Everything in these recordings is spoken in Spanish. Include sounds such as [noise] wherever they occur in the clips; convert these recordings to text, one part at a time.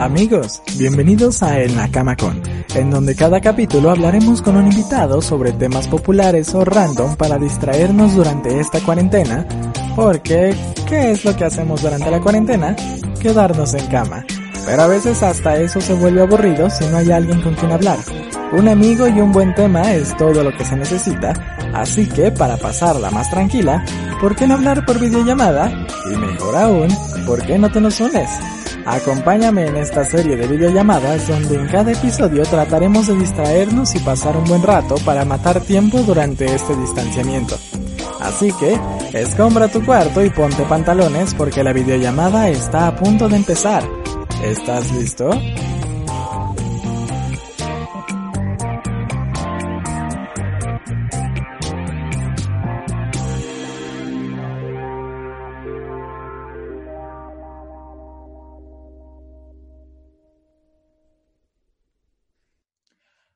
Amigos, bienvenidos a En la Cama Con, en donde cada capítulo hablaremos con un invitado sobre temas populares o random para distraernos durante esta cuarentena, porque ¿qué es lo que hacemos durante la cuarentena? Quedarnos en cama. Pero a veces hasta eso se vuelve aburrido si no hay alguien con quien hablar. Un amigo y un buen tema es todo lo que se necesita, así que para pasarla más tranquila, ¿por qué no hablar por videollamada? Y mejor aún, ¿por qué no te nos unes? Acompáñame en esta serie de videollamadas donde en cada episodio trataremos de distraernos y pasar un buen rato para matar tiempo durante este distanciamiento. Así que, escombra tu cuarto y ponte pantalones porque la videollamada está a punto de empezar. ¿Estás listo?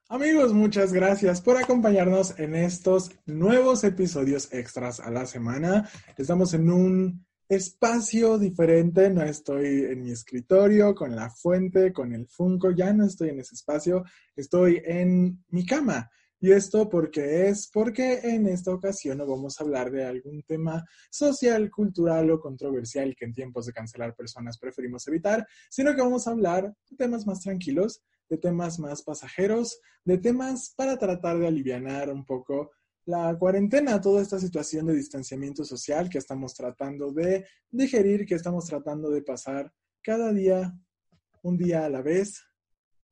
Amigos, muchas gracias por acompañarnos en estos nuevos episodios extras a la semana. Estamos en un espacio diferente, no estoy en mi escritorio con la fuente, con el Funko, ya no estoy en ese espacio, estoy en mi cama. Y esto porque es porque en esta ocasión no vamos a hablar de algún tema social, cultural o controversial que en tiempos de cancelar personas preferimos evitar, sino que vamos a hablar de temas más tranquilos de temas más pasajeros, de temas para tratar de aliviar un poco la cuarentena, toda esta situación de distanciamiento social que estamos tratando de digerir, que estamos tratando de pasar cada día, un día a la vez,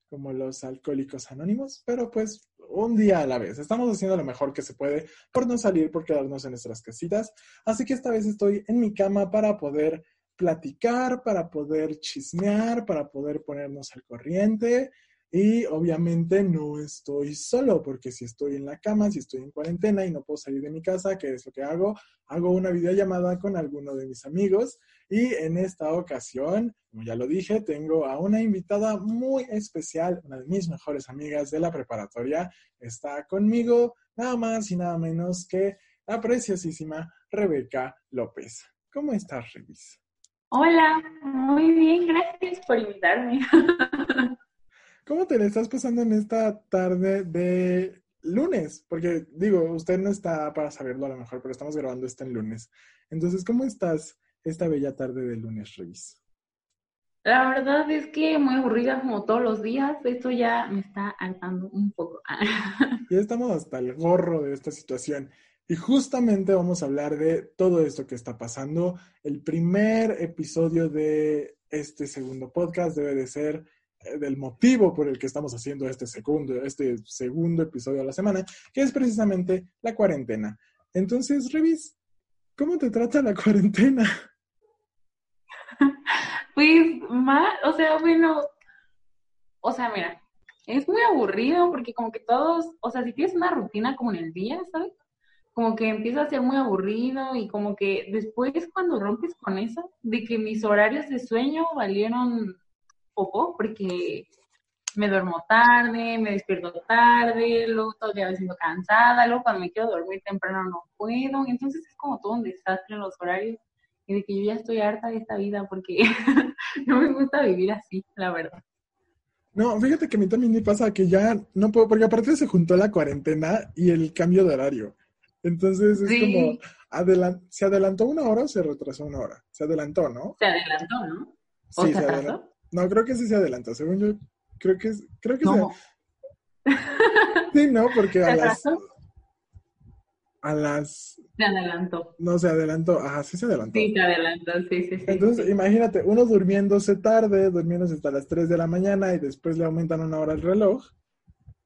como los alcohólicos anónimos, pero pues un día a la vez. Estamos haciendo lo mejor que se puede por no salir, por quedarnos en nuestras casitas. Así que esta vez estoy en mi cama para poder platicar, para poder chismear, para poder ponernos al corriente. Y obviamente no estoy solo, porque si estoy en la cama, si estoy en cuarentena y no puedo salir de mi casa, ¿qué es lo que hago? Hago una videollamada con alguno de mis amigos. Y en esta ocasión, como ya lo dije, tengo a una invitada muy especial, una de mis mejores amigas de la preparatoria. Está conmigo nada más y nada menos que la preciosísima Rebeca López. ¿Cómo estás, Revis? Hola, muy bien, gracias por invitarme. [laughs] ¿Cómo te le estás pasando en esta tarde de lunes? Porque digo, usted no está para saberlo a lo mejor, pero estamos grabando esto en lunes. Entonces, ¿cómo estás esta bella tarde de lunes, Revis? La verdad es que muy aburrida como todos los días. Esto ya me está hartando un poco. [laughs] ya estamos hasta el gorro de esta situación. Y justamente vamos a hablar de todo esto que está pasando. El primer episodio de este segundo podcast debe de ser del motivo por el que estamos haciendo este segundo, este segundo episodio a la semana, que es precisamente la cuarentena. Entonces, Revis, ¿cómo te trata la [laughs] cuarentena? Pues, mal, o sea, bueno, o sea, mira, es muy aburrido porque como que todos, o sea, si tienes una rutina como en el día, ¿sabes? como que empieza a ser muy aburrido y como que después cuando rompes con eso, de que mis horarios de sueño valieron poco porque me duermo tarde, me despierto tarde, luego todo el día me siento cansada, luego cuando me quiero dormir temprano no puedo, entonces es como todo un desastre en los horarios y de que yo ya estoy harta de esta vida porque [laughs] no me gusta vivir así, la verdad. No, fíjate que a mí también me pasa que ya no puedo, porque aparte se juntó la cuarentena y el cambio de horario. Entonces es como, ¿se adelantó una hora o se retrasó una hora? Se adelantó, ¿no? Se adelantó, ¿no? ¿O sí, se, adelantó? No, creo que sí se adelantó. Según yo, creo que, creo que no. Sí, no, porque a las... A las... Se adelantó. No, se adelantó. Ajá, sí se adelantó. Sí, se adelantó, sí, sí, sí. Entonces, imagínate, uno durmiéndose tarde, durmiéndose hasta las 3 de la mañana y después le aumentan una hora el reloj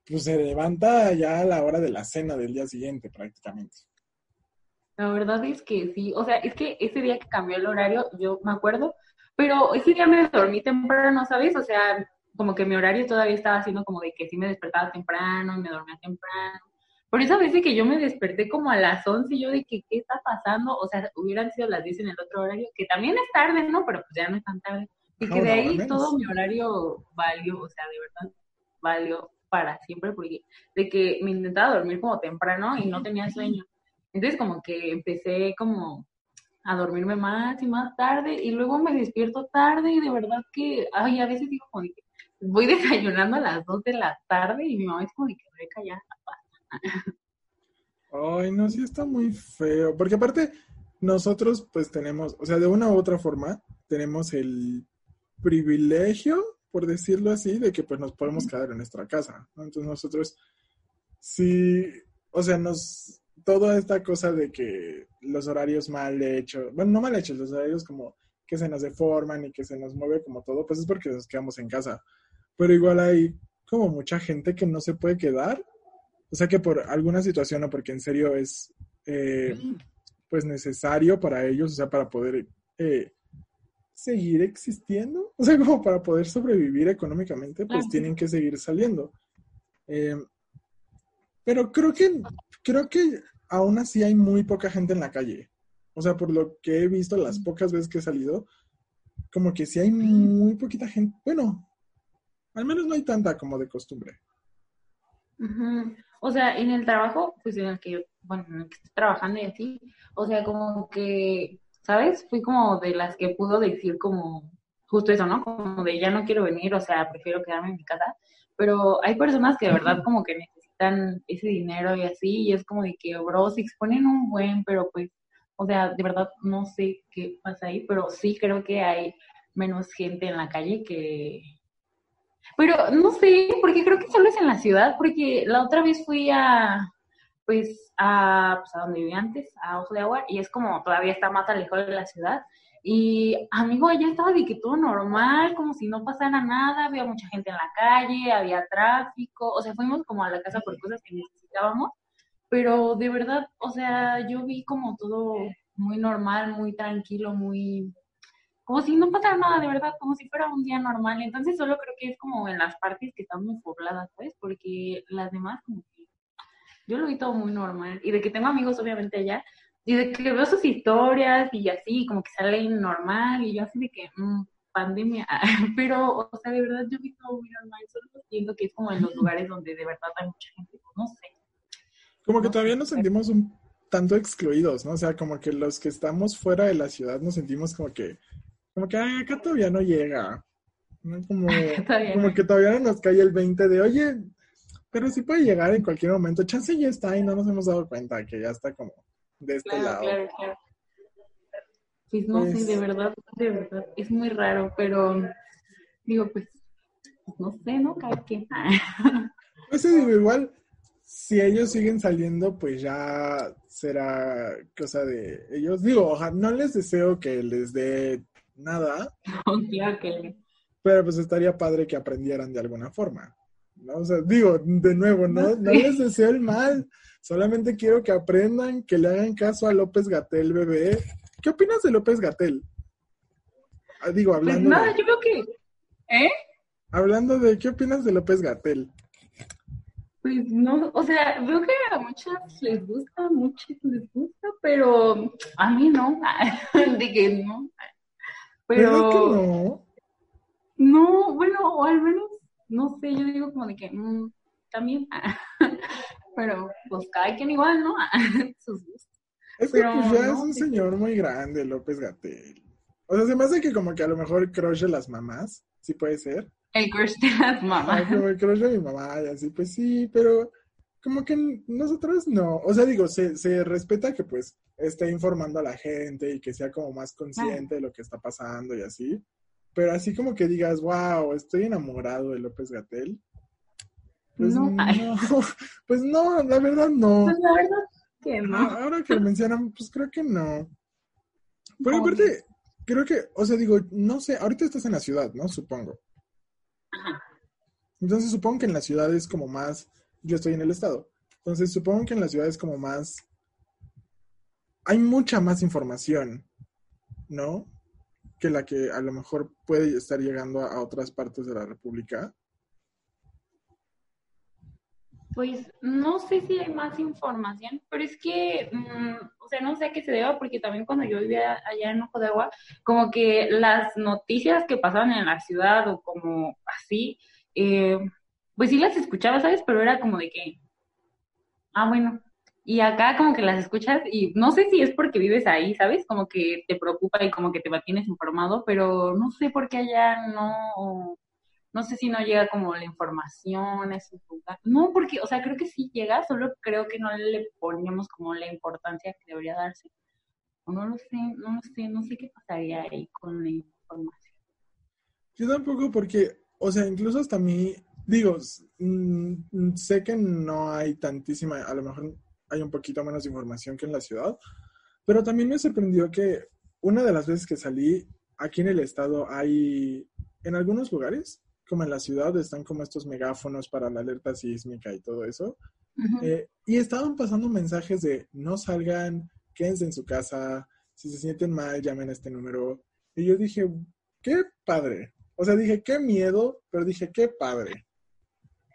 pues se levanta ya a la hora de la cena del día siguiente prácticamente. La verdad es que sí, o sea, es que ese día que cambió el horario, yo me acuerdo, pero ese día me dormí temprano, ¿sabes? O sea, como que mi horario todavía estaba haciendo como de que sí me despertaba temprano y me dormía temprano. Por esa vez de que yo me desperté como a las 11 y yo de que, ¿qué está pasando? O sea, hubieran sido las 10 en el otro horario, que también es tarde, ¿no? Pero pues ya no es tan tarde. Y que de ahí todo mi horario valió, o sea, de verdad, valió para siempre, porque de que me intentaba dormir como temprano y no tenía sueño. Entonces como que empecé como a dormirme más y más tarde y luego me despierto tarde y de verdad que, ay, a veces digo como que voy [laughs] desayunando a las 2 de la tarde y mi mamá es como que, Rebeca, ya, Ay, no, sí está muy feo. Porque aparte, nosotros pues tenemos, o sea, de una u otra forma, tenemos el privilegio, por decirlo así, de que pues nos podemos quedar en nuestra casa. Entonces nosotros, sí, o sea, nos, toda esta cosa de que los horarios mal hechos, bueno, no mal hechos, los horarios como que se nos deforman y que se nos mueve como todo, pues es porque nos quedamos en casa. Pero igual hay como mucha gente que no se puede quedar o sea que por alguna situación o porque en serio es eh, pues necesario para ellos, o sea, para poder eh, seguir existiendo, [laughs] o sea, como para poder sobrevivir económicamente, pues tienen que seguir saliendo. Eh, pero creo que, creo que aún así hay muy poca gente en la calle. O sea, por lo que he visto las pocas veces que he salido, como que sí hay muy poquita gente. Bueno, al menos no hay tanta como de costumbre. O sea, en el trabajo, pues en el que yo, bueno, en el que estoy trabajando y así, o sea, como que, ¿sabes? Fui como de las que pudo decir como justo eso, ¿no? Como de ya no quiero venir, o sea, prefiero quedarme en mi casa. Pero hay personas que de verdad como que necesitan ese dinero y así, y es como de que, bro, se exponen un buen, pero pues, o sea, de verdad no sé qué pasa ahí, pero sí creo que hay menos gente en la calle que, pero no sé, porque creo que solo es en la ciudad, porque la otra vez fui a, pues, a, pues, a donde vivía antes, a Ojo de Agua, y es como todavía está más alejado de la ciudad. Y amigo, allá estaba de que todo normal, como si no pasara nada, había mucha gente en la calle, había tráfico, o sea, fuimos como a la casa por cosas que necesitábamos, pero de verdad, o sea, yo vi como todo muy normal, muy tranquilo, muy, como si no pasara nada, de verdad, como si fuera un día normal. Entonces solo creo que es como en las partes que están muy pobladas, ¿sabes? Porque las demás como que yo lo vi todo muy normal. Y de que tengo amigos obviamente allá, y de que veo sus historias y así, como que salen normal, y yo así de que, mmm, pandemia. [laughs] Pero, o sea, de verdad yo vi todo muy normal, solo siento que es como en los lugares donde de verdad hay mucha gente, pues, no sé. Como que todavía nos sentimos un tanto excluidos, ¿no? O sea, como que los que estamos fuera de la ciudad nos sentimos como que como que acá todavía no llega. Como, [laughs] como que todavía no nos cae el 20 de, oye, pero sí puede llegar en cualquier momento. Chance ya está y no nos hemos dado cuenta que ya está como de este lado. Claro, claro. Pues no sé, de verdad, de verdad, es muy raro, pero digo, pues, no sé, ¿no? Cada quien. [laughs] Pues sí, digo, igual, si ellos siguen saliendo, pues ya será cosa de ellos. Digo, ojalá, no les deseo que les dé nada. [laughs] Pero pues estaría padre que aprendieran de alguna forma. ¿No? O sea, digo, de nuevo, no, no les deseo el mal. Solamente quiero que aprendan, que le hagan caso a López Gatel, bebé. ¿Qué opinas de López Gatel? Ah, digo, pues hablando. nada, yo creo que. ¿Eh? Hablando de, ¿qué opinas de López Gatel? Pues no, o sea, veo que a muchas les gusta, a muchos les gusta, pero a mí no. [laughs] de que no. Pero... que no? No, bueno, o al menos, no sé, yo digo como de que mm, también, [laughs] pero pues cada quien igual, ¿no? [laughs] Es que pues ya es un señor muy grande, López Gatel. O sea, se me hace que como que a lo mejor crush de las mamás, sí puede ser. El crush de las mamás. como el crush de mi mamá y así, pues sí, pero como que nosotros no. O sea, digo, se, se respeta que pues esté informando a la gente y que sea como más consciente de lo que está pasando y así. Pero así como que digas, wow, estoy enamorado de López Gatel. Pues no, [laughs] pues no, la verdad no. Pues la verdad que no. Ahora que lo mencionan, pues creo que no. Pero aparte, creo que, o sea, digo, no sé, ahorita estás en la ciudad, ¿no? Supongo. Ajá. Entonces supongo que en la ciudad es como más, yo estoy en el estado. Entonces supongo que en la ciudad es como más hay mucha más información, ¿no? Que la que a lo mejor puede estar llegando a, otras partes de la República. Pues no sé si hay más información, pero es que, mm, o sea, no sé a qué se deba, porque también cuando yo vivía allá en Ojo de Agua, como que las noticias que pasaban en la ciudad o como así, eh, pues sí las escuchaba, ¿sabes? Pero era como de que, ah, bueno, y acá como que las escuchas y no sé si es porque vives ahí, ¿sabes? Como que te preocupa y como que te mantienes informado, pero no sé por qué allá no, no sé si no llega como la información a ese lugar. No, porque, o sea, creo que sí llega, solo creo que no le ponemos como la importancia que debería darse. O no lo sé, no lo sé, no sé qué pasaría ahí con la información. Yo tampoco porque, o sea, incluso hasta mí, digo, mm, sé que no hay tantísima, a lo mejor hay un poquito menos de información que en la ciudad, pero también me sorprendió que una de las veces que salí, aquí en el estado hay, en algunos lugares, como en la ciudad, están como estos megáfonos para la alerta sísmica y todo eso, eh, y estaban pasando mensajes de no salgan, quédense en su casa, si se sienten mal, llamen a este número. Y yo dije, qué padre. O sea, dije, qué miedo, pero dije, qué padre.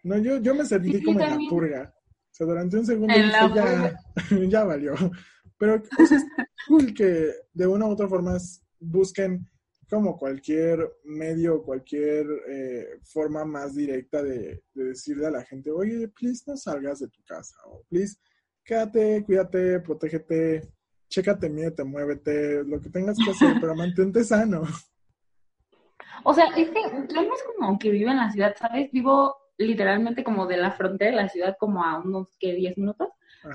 No, yo, yo me sentí como en la purga. Sea, durante un segundo dije, ya, [laughs] ya valió. Pero [laughs] es cool que de una u otra forma busquen como cualquier medio, cualquier eh, forma más directa de, decirle a la gente, oye, please no salgas de tu casa, o please quédate, cuídate, protégete, chécate, te muévete, lo que tengas que hacer, pero mantente sano. [laughs] O sea, es que yo no es como que vivo en la ciudad, ¿sabes? Vivo literalmente como de la frontera de la ciudad, como a unos que 10 minutos,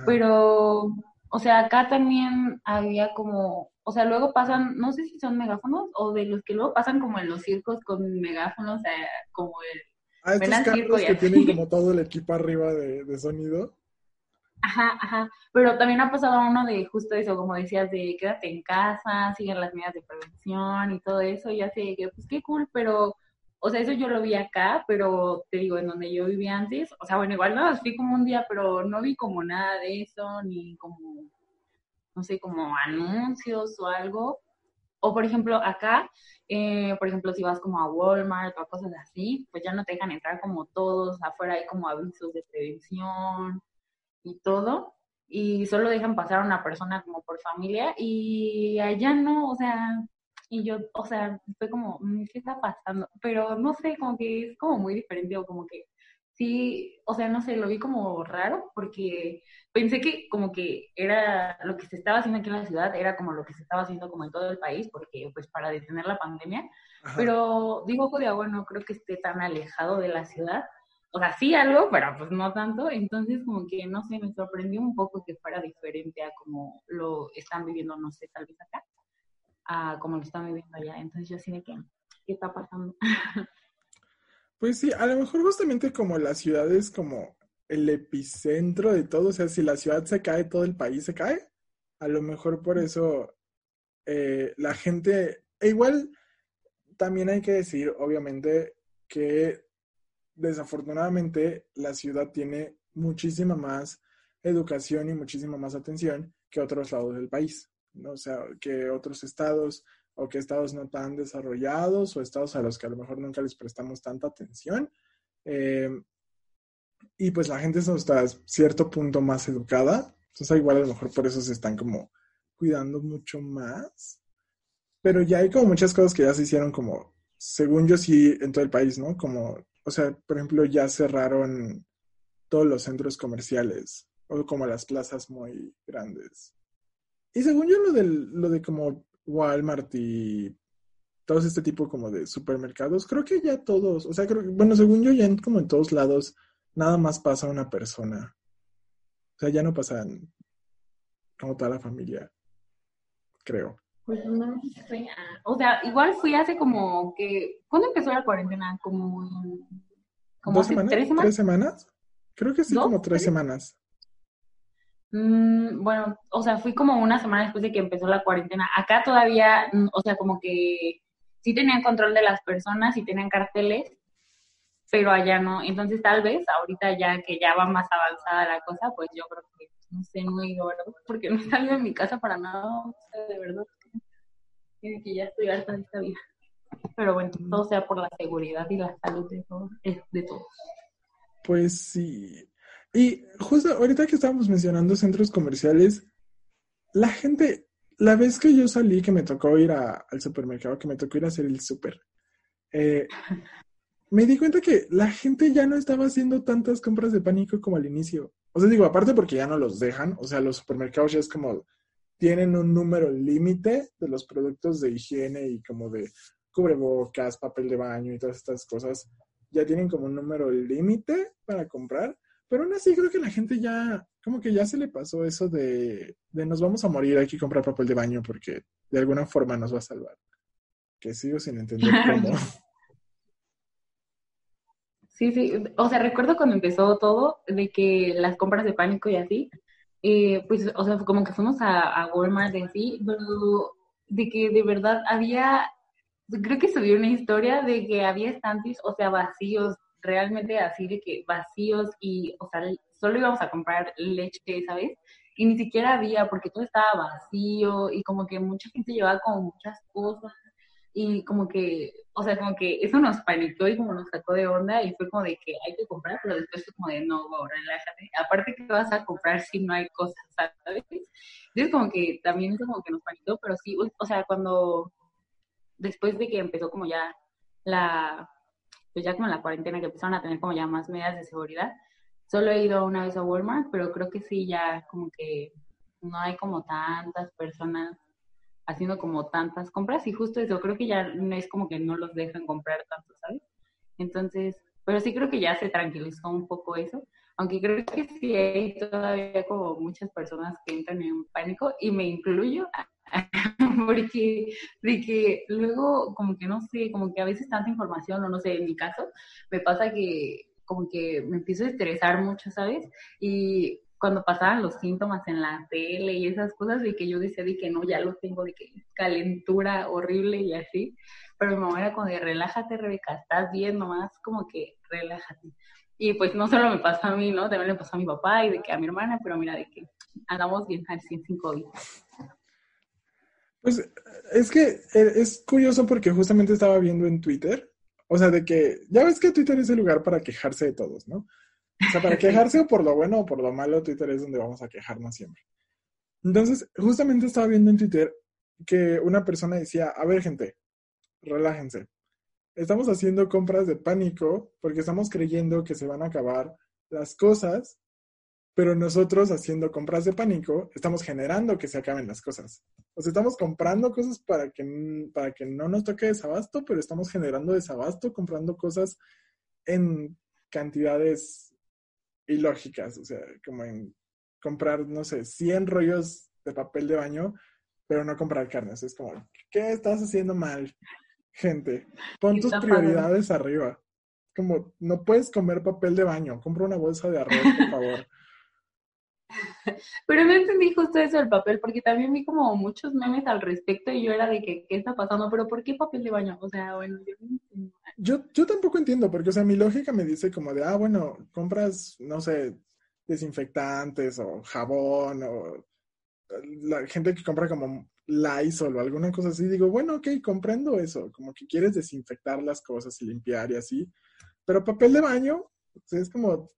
pero, o sea, acá también había como, o sea, luego pasan, no sé si son megáfonos o de los que luego pasan como en los circos con megáfonos, eh, como el... Ah, estos carros que tienen como todo el equipo arriba de, de sonido. Ajá, ajá. Pero también ha pasado uno de justo eso, como decías, de quédate en casa, siguen las medidas de prevención y todo eso. Y ya sé que, pues qué cool, pero o sea, eso yo lo vi acá, pero te digo, en donde yo vivía antes, o sea, bueno, igual no, fui como un día, pero no vi como nada de eso, ni como, no sé, como anuncios o algo. O por ejemplo, acá, eh, por ejemplo, si vas como a Walmart o cosas así, pues ya no te dejan entrar como todos, afuera hay como avisos de prevención y todo, y solo dejan pasar a una persona como por familia, y allá no, o sea, y yo, o sea, fue como, mm, ¿qué está pasando? Pero no sé, como que es como muy diferente o como que sí, o sea, no sé, lo vi como raro porque pensé que como que era lo que se estaba haciendo aquí en la ciudad, era como lo que se estaba haciendo como en todo el país, porque pues para detener la pandemia, pero digo, de agua no creo que esté tan alejado de la ciudad. O sea, sí algo, pero pues no tanto. Entonces, como que, no sé, me sorprendió un poco que fuera diferente a como lo están viviendo, no sé, tal vez acá a como lo están viviendo allá. Entonces yo sí de que, ¿qué está pasando? [laughs] Pues sí, a lo mejor justamente como la ciudad es como el epicentro de todo, o sea, si la ciudad se cae, todo el país se cae. A lo mejor por eso eh, la gente, e igual también hay que decir, obviamente, que desafortunadamente la ciudad tiene muchísima más educación y muchísima más atención que otros lados del país. ¿No? O sea, que otros estados o que estados no tan desarrollados o estados a los que a lo mejor nunca les prestamos tanta atención. Eh, y pues la gente es hasta cierto punto más educada. Entonces igual a lo mejor por eso se están como cuidando mucho más. Pero ya hay como muchas cosas que ya se hicieron como, según yo sí, en todo el país, ¿no? Como, o sea, por ejemplo, ya cerraron todos los centros comerciales o como las plazas muy grandes. Y según yo, lo, del, lo de como Walmart y todos este tipo como de supermercados, creo que ya todos, o sea, creo, bueno, según yo, ya en, como en todos lados, nada más pasa una persona. O sea, ya no pasan como toda la familia, creo. Pues no. Ah, o sea, igual fui hace como que. ¿Cuándo empezó la cuarentena? Como. como ¿Dos semanas? ¿Tres semanas? ¿Tres semanas? Creo que sí, como tres semanas. Mm, bueno, o sea, fui como una semana después de que empezó la cuarentena. Acá todavía, mm, o sea, como que sí tenían control de las personas, sí tenían carteles, pero allá no. Entonces, tal vez ahorita ya que ya va más avanzada la cosa, pues yo creo que no sé, no he ido, ¿verdad? Porque no [laughs] he salido de mi casa para nada, o sea, de verdad, que ya estoy harta de esta vida. Pero bueno, todo sea por la seguridad y la salud de todos. De todos. Pues sí. Y justo ahorita que estábamos mencionando centros comerciales, la gente, la vez que yo salí, que me tocó ir al supermercado, que me tocó ir a hacer el súper, eh, me di cuenta que la gente ya no estaba haciendo tantas compras de pánico como al inicio. O sea, digo, aparte porque ya no los dejan, o sea, los supermercados ya es como, tienen un número límite de los productos de higiene y como de cubrebocas, papel de baño y todas estas cosas, ya tienen como un número límite para comprar. Pero aún así creo que la gente ya, como que ya se le pasó eso de, de nos vamos a morir, hay que comprar papel de baño porque de alguna forma nos va a salvar. Que sigo sin entender [laughs] cómo. Sí, sí, o sea, recuerdo cuando empezó todo, de que las compras de pánico y así, eh, pues, o sea, como que fuimos a, a Walmart de sí, pero de que de verdad había, creo que subió una historia de que había estantes, o sea, vacíos, realmente así de que vacíos y, o sea, solo íbamos a comprar leche, ¿sabes? Y ni siquiera había, porque todo estaba vacío y como que mucha gente llevaba como muchas cosas y como que, o sea, como que eso nos panicó y como nos sacó de onda y fue como de que hay que comprar, pero después fue como de no, relájate. Aparte que vas a comprar si no hay cosas, ¿sabes? Entonces como que también eso como que nos panicó, pero sí, o sea, cuando, después de que empezó como ya la, pues ya como la cuarentena que empezaron a tener como ya más medidas de seguridad, solo he ido una vez a Walmart, pero creo que sí, ya como que no hay como tantas personas haciendo como tantas compras y justo eso, creo que ya no es como que no los dejan comprar tanto, ¿sabes? Entonces, pero sí creo que ya se tranquilizó un poco eso, aunque creo que sí hay todavía como muchas personas que entran en pánico y me incluyo [laughs] porque de luego como que no sé, como que a veces tanta información o no sé, en mi caso me pasa que como que me empiezo a estresar mucho, ¿sabes? Y cuando pasaban los síntomas en la tele y esas cosas, de que yo decía de que no, ya lo tengo, de que calentura horrible y así, pero mi mamá era como de relájate, Rebeca, estás bien, nomás como que relájate. Y pues no solo me pasó a mí, ¿no? También le pasó a mi papá y de que a mi hermana, pero mira, de que andamos bien al 100 sin COVID. Pues es que eh, es curioso porque justamente estaba viendo en Twitter, o sea, de que ya ves que Twitter es el lugar para quejarse de todos, ¿no? O sea, para [laughs] quejarse o por lo bueno o por lo malo, Twitter es donde vamos a quejarnos siempre. Entonces, justamente estaba viendo en Twitter que una persona decía, a ver gente, relájense. Estamos haciendo compras de pánico porque estamos creyendo que se van a acabar las cosas, pero nosotros haciendo compras de pánico estamos generando que se acaben las cosas. O sea, estamos comprando cosas para que, para que no nos toque desabasto, pero estamos generando desabasto comprando cosas en cantidades ilógicas, o sea, como en comprar, no sé, 100 rollos de papel de baño, pero no comprar carnes. Es como, ¿qué estás haciendo mal, gente? Pon tus prioridades arriba. Como, no puedes comer papel de baño, compra una bolsa de arroz, por favor. [laughs] [laughs] Pero no entendí justo eso del papel, porque también vi como muchos memes al respecto y yo era de que, ¿qué está pasando? Pero ¿por qué papel de baño? O sea, bueno, yo yo, yo tampoco entiendo, porque, o sea, mi lógica me dice como de, ah, bueno, compras, no sé, desinfectantes o jabón o la gente que compra como Lysol o alguna cosa así, digo, bueno, ok, comprendo eso, como que quieres desinfectar las cosas y limpiar y así, pero papel de baño, es como,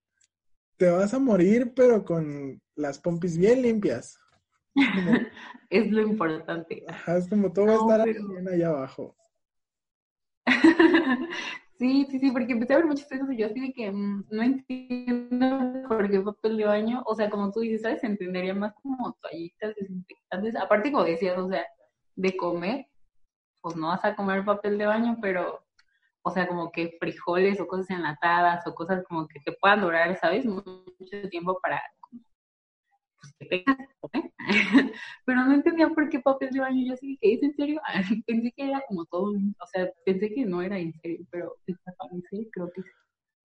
te vas a morir, pero con las pompis bien limpias. [laughs] es lo importante. es como todo va a estar bien ahí abajo. [laughs] sí, sí, sí, porque empecé a ver muchas cosas y yo así de que mm, no entiendo por qué papel de baño, o sea, como tú dices, ¿sabes? Entendería más como toallitas desinfectantes, aparte como decías, o sea, de comer, pues no vas a comer papel de baño, pero o sea, como que frijoles o cosas enlatadas o cosas como que te puedan durar, ¿sabes? Mucho tiempo para pues, tengas [laughs] Pero no entendía por qué papel de baño. Yo así que ¿es en serio? [laughs] pensé que era como todo, o sea, pensé que no era en serio, pero en serio creo que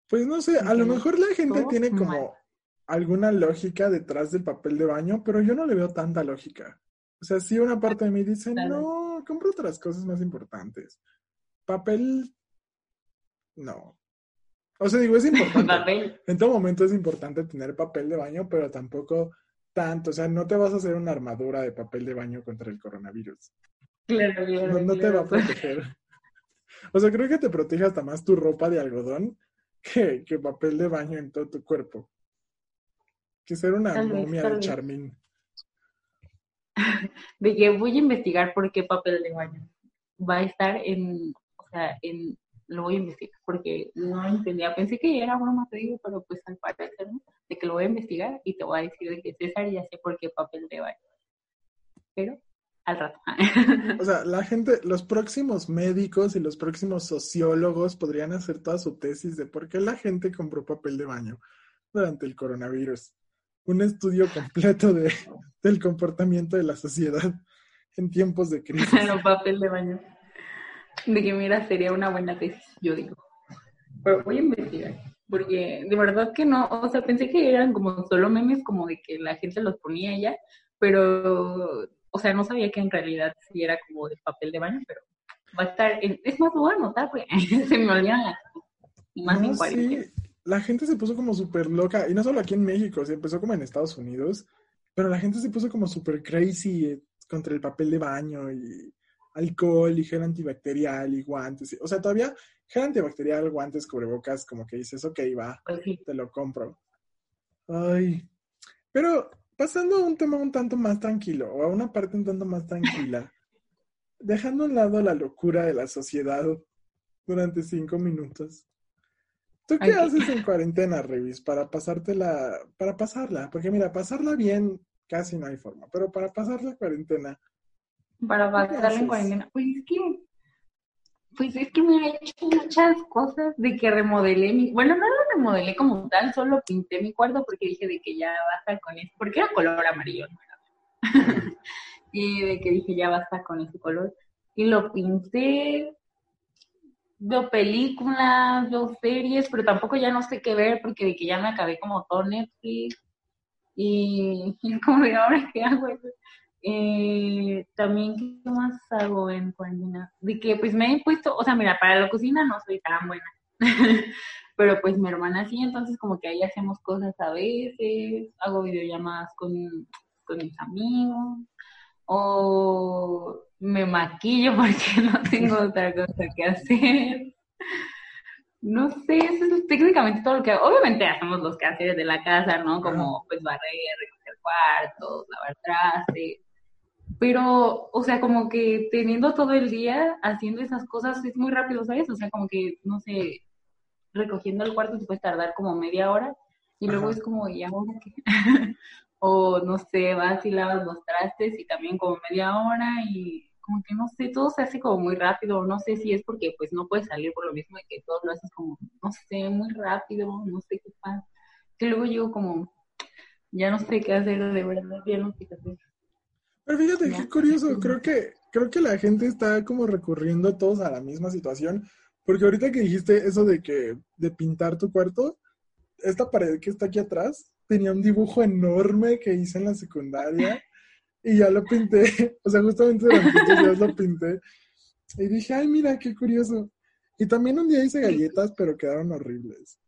Pues no sé, a lo mejor la gente tiene como alguna lógica detrás del papel de baño, pero yo no le veo tanta lógica. O sea, sí una parte de mí dice, no, compro otras cosas más importantes. Papel no. O sea, digo, es [laughs] importante. en todo momento es importante tener papel de baño, pero tampoco tanto, o sea, no te vas a hacer una armadura de papel de baño contra el coronavirus. Claro, claro. No, no te va a proteger. O sea, creo que te protege hasta más tu ropa de algodón que, que papel de baño en todo tu cuerpo. Que ser una Tal momia de. Charmín. [laughs] De que voy a investigar por qué papel de baño. Va a estar en, o sea, en, lo voy a investigar, porque no entendía, pensé que era broma, te digo, pero pues al parecer, ¿no? De que lo voy a investigar y te voy a decir de que César ya sé por qué papel de baño. Pero, al rato. O sea, la gente, los próximos médicos y los próximos sociólogos podrían hacer toda su tesis de por qué la gente compró papel de baño durante el coronavirus. Un estudio completo de, del comportamiento de la sociedad en tiempos de crisis. [laughs] Claro, papel de baño. De que mira, sería una buena tesis, yo digo. Pero voy a investigar. Porque de verdad que no, o sea, pensé que eran como solo memes, como de que la gente los ponía ya, pero, o sea, no sabía que en realidad sí era como de papel de baño, pero va a estar, en, es más, lo voy a anotar, porque [laughs] se me olvidan las más No, sí, la gente se puso como súper loca, y no solo aquí en México, se empezó como en Estados Unidos, pero la gente se puso como súper crazy eh, contra el papel de baño y alcohol y gel antibacterial y guantes. O sea, todavía gel antibacterial, guantes, cubrebocas, como que dices, ok, va, Pues te lo compro. Ay, pero pasando a un tema un tanto más tranquilo, o a una parte un tanto más tranquila, [laughs] dejando a un lado la locura de la sociedad durante cinco minutos. ¿Tú qué haces en cuarentena, Revis, para pasártela, para pasarla? Porque mira, pasarla bien casi no hay forma, pero para pasar la cuarentena, Para ¿Qué pasarla en cuarentena. Pues es que, pues es que me he hecho muchas cosas de que remodelé mi, bueno, no lo remodelé como tal, solo pinté mi cuarto porque dije de que ya basta con eso, porque era color amarillo, ¿no? [laughs] y de que dije ya basta con ese color. Y lo pinté, veo películas, veo series, pero tampoco ya no sé qué ver porque de que ya me acabé como todo Netflix. Y, [laughs] y como de ahora qué hago. Eh, también, ¿qué más hago en cuarentena? De que pues me he puesto, o sea, mira, para la cocina no soy tan buena, [laughs] pero pues mi hermana sí, entonces como que ahí hacemos cosas a veces, hago videollamadas con, con mis amigos, o me maquillo [laughs] porque no tengo [laughs] otra cosa que hacer. No sé, eso es técnicamente todo lo que hago. Obviamente hacemos los quehaceres de la casa, ¿no? Como pues barrer, recoger cuartos, lavar trastes. Pero, o sea, como que teniendo todo el día haciendo esas cosas es muy rápido, ¿sabes? O sea, como que, no sé, recogiendo el cuarto te puedes tardar como media hora y luego es como, ¿y ahora qué? [laughs] o no sé, vas y lavas los trastes y también como media hora y como que no sé, todo se hace como muy rápido, no sé si es porque pues no puedes salir por lo mismo de que todo lo haces como, no sé, muy rápido, no sé qué pasa, que luego llego como, ya no sé qué hacer, de verdad, ya no sé qué hacer. Pero fíjate qué curioso, creo que, creo que la gente está como recurriendo todos a la misma situación, porque ahorita que dijiste eso de que, de pintar tu cuarto, esta pared que está aquí atrás tenía un dibujo enorme que hice en la secundaria y ya lo pinté, [laughs] o sea, justamente durante [laughs] estos días lo pinté y dije, ay, mira, qué curioso. Y también un día hice galletas, pero quedaron horribles.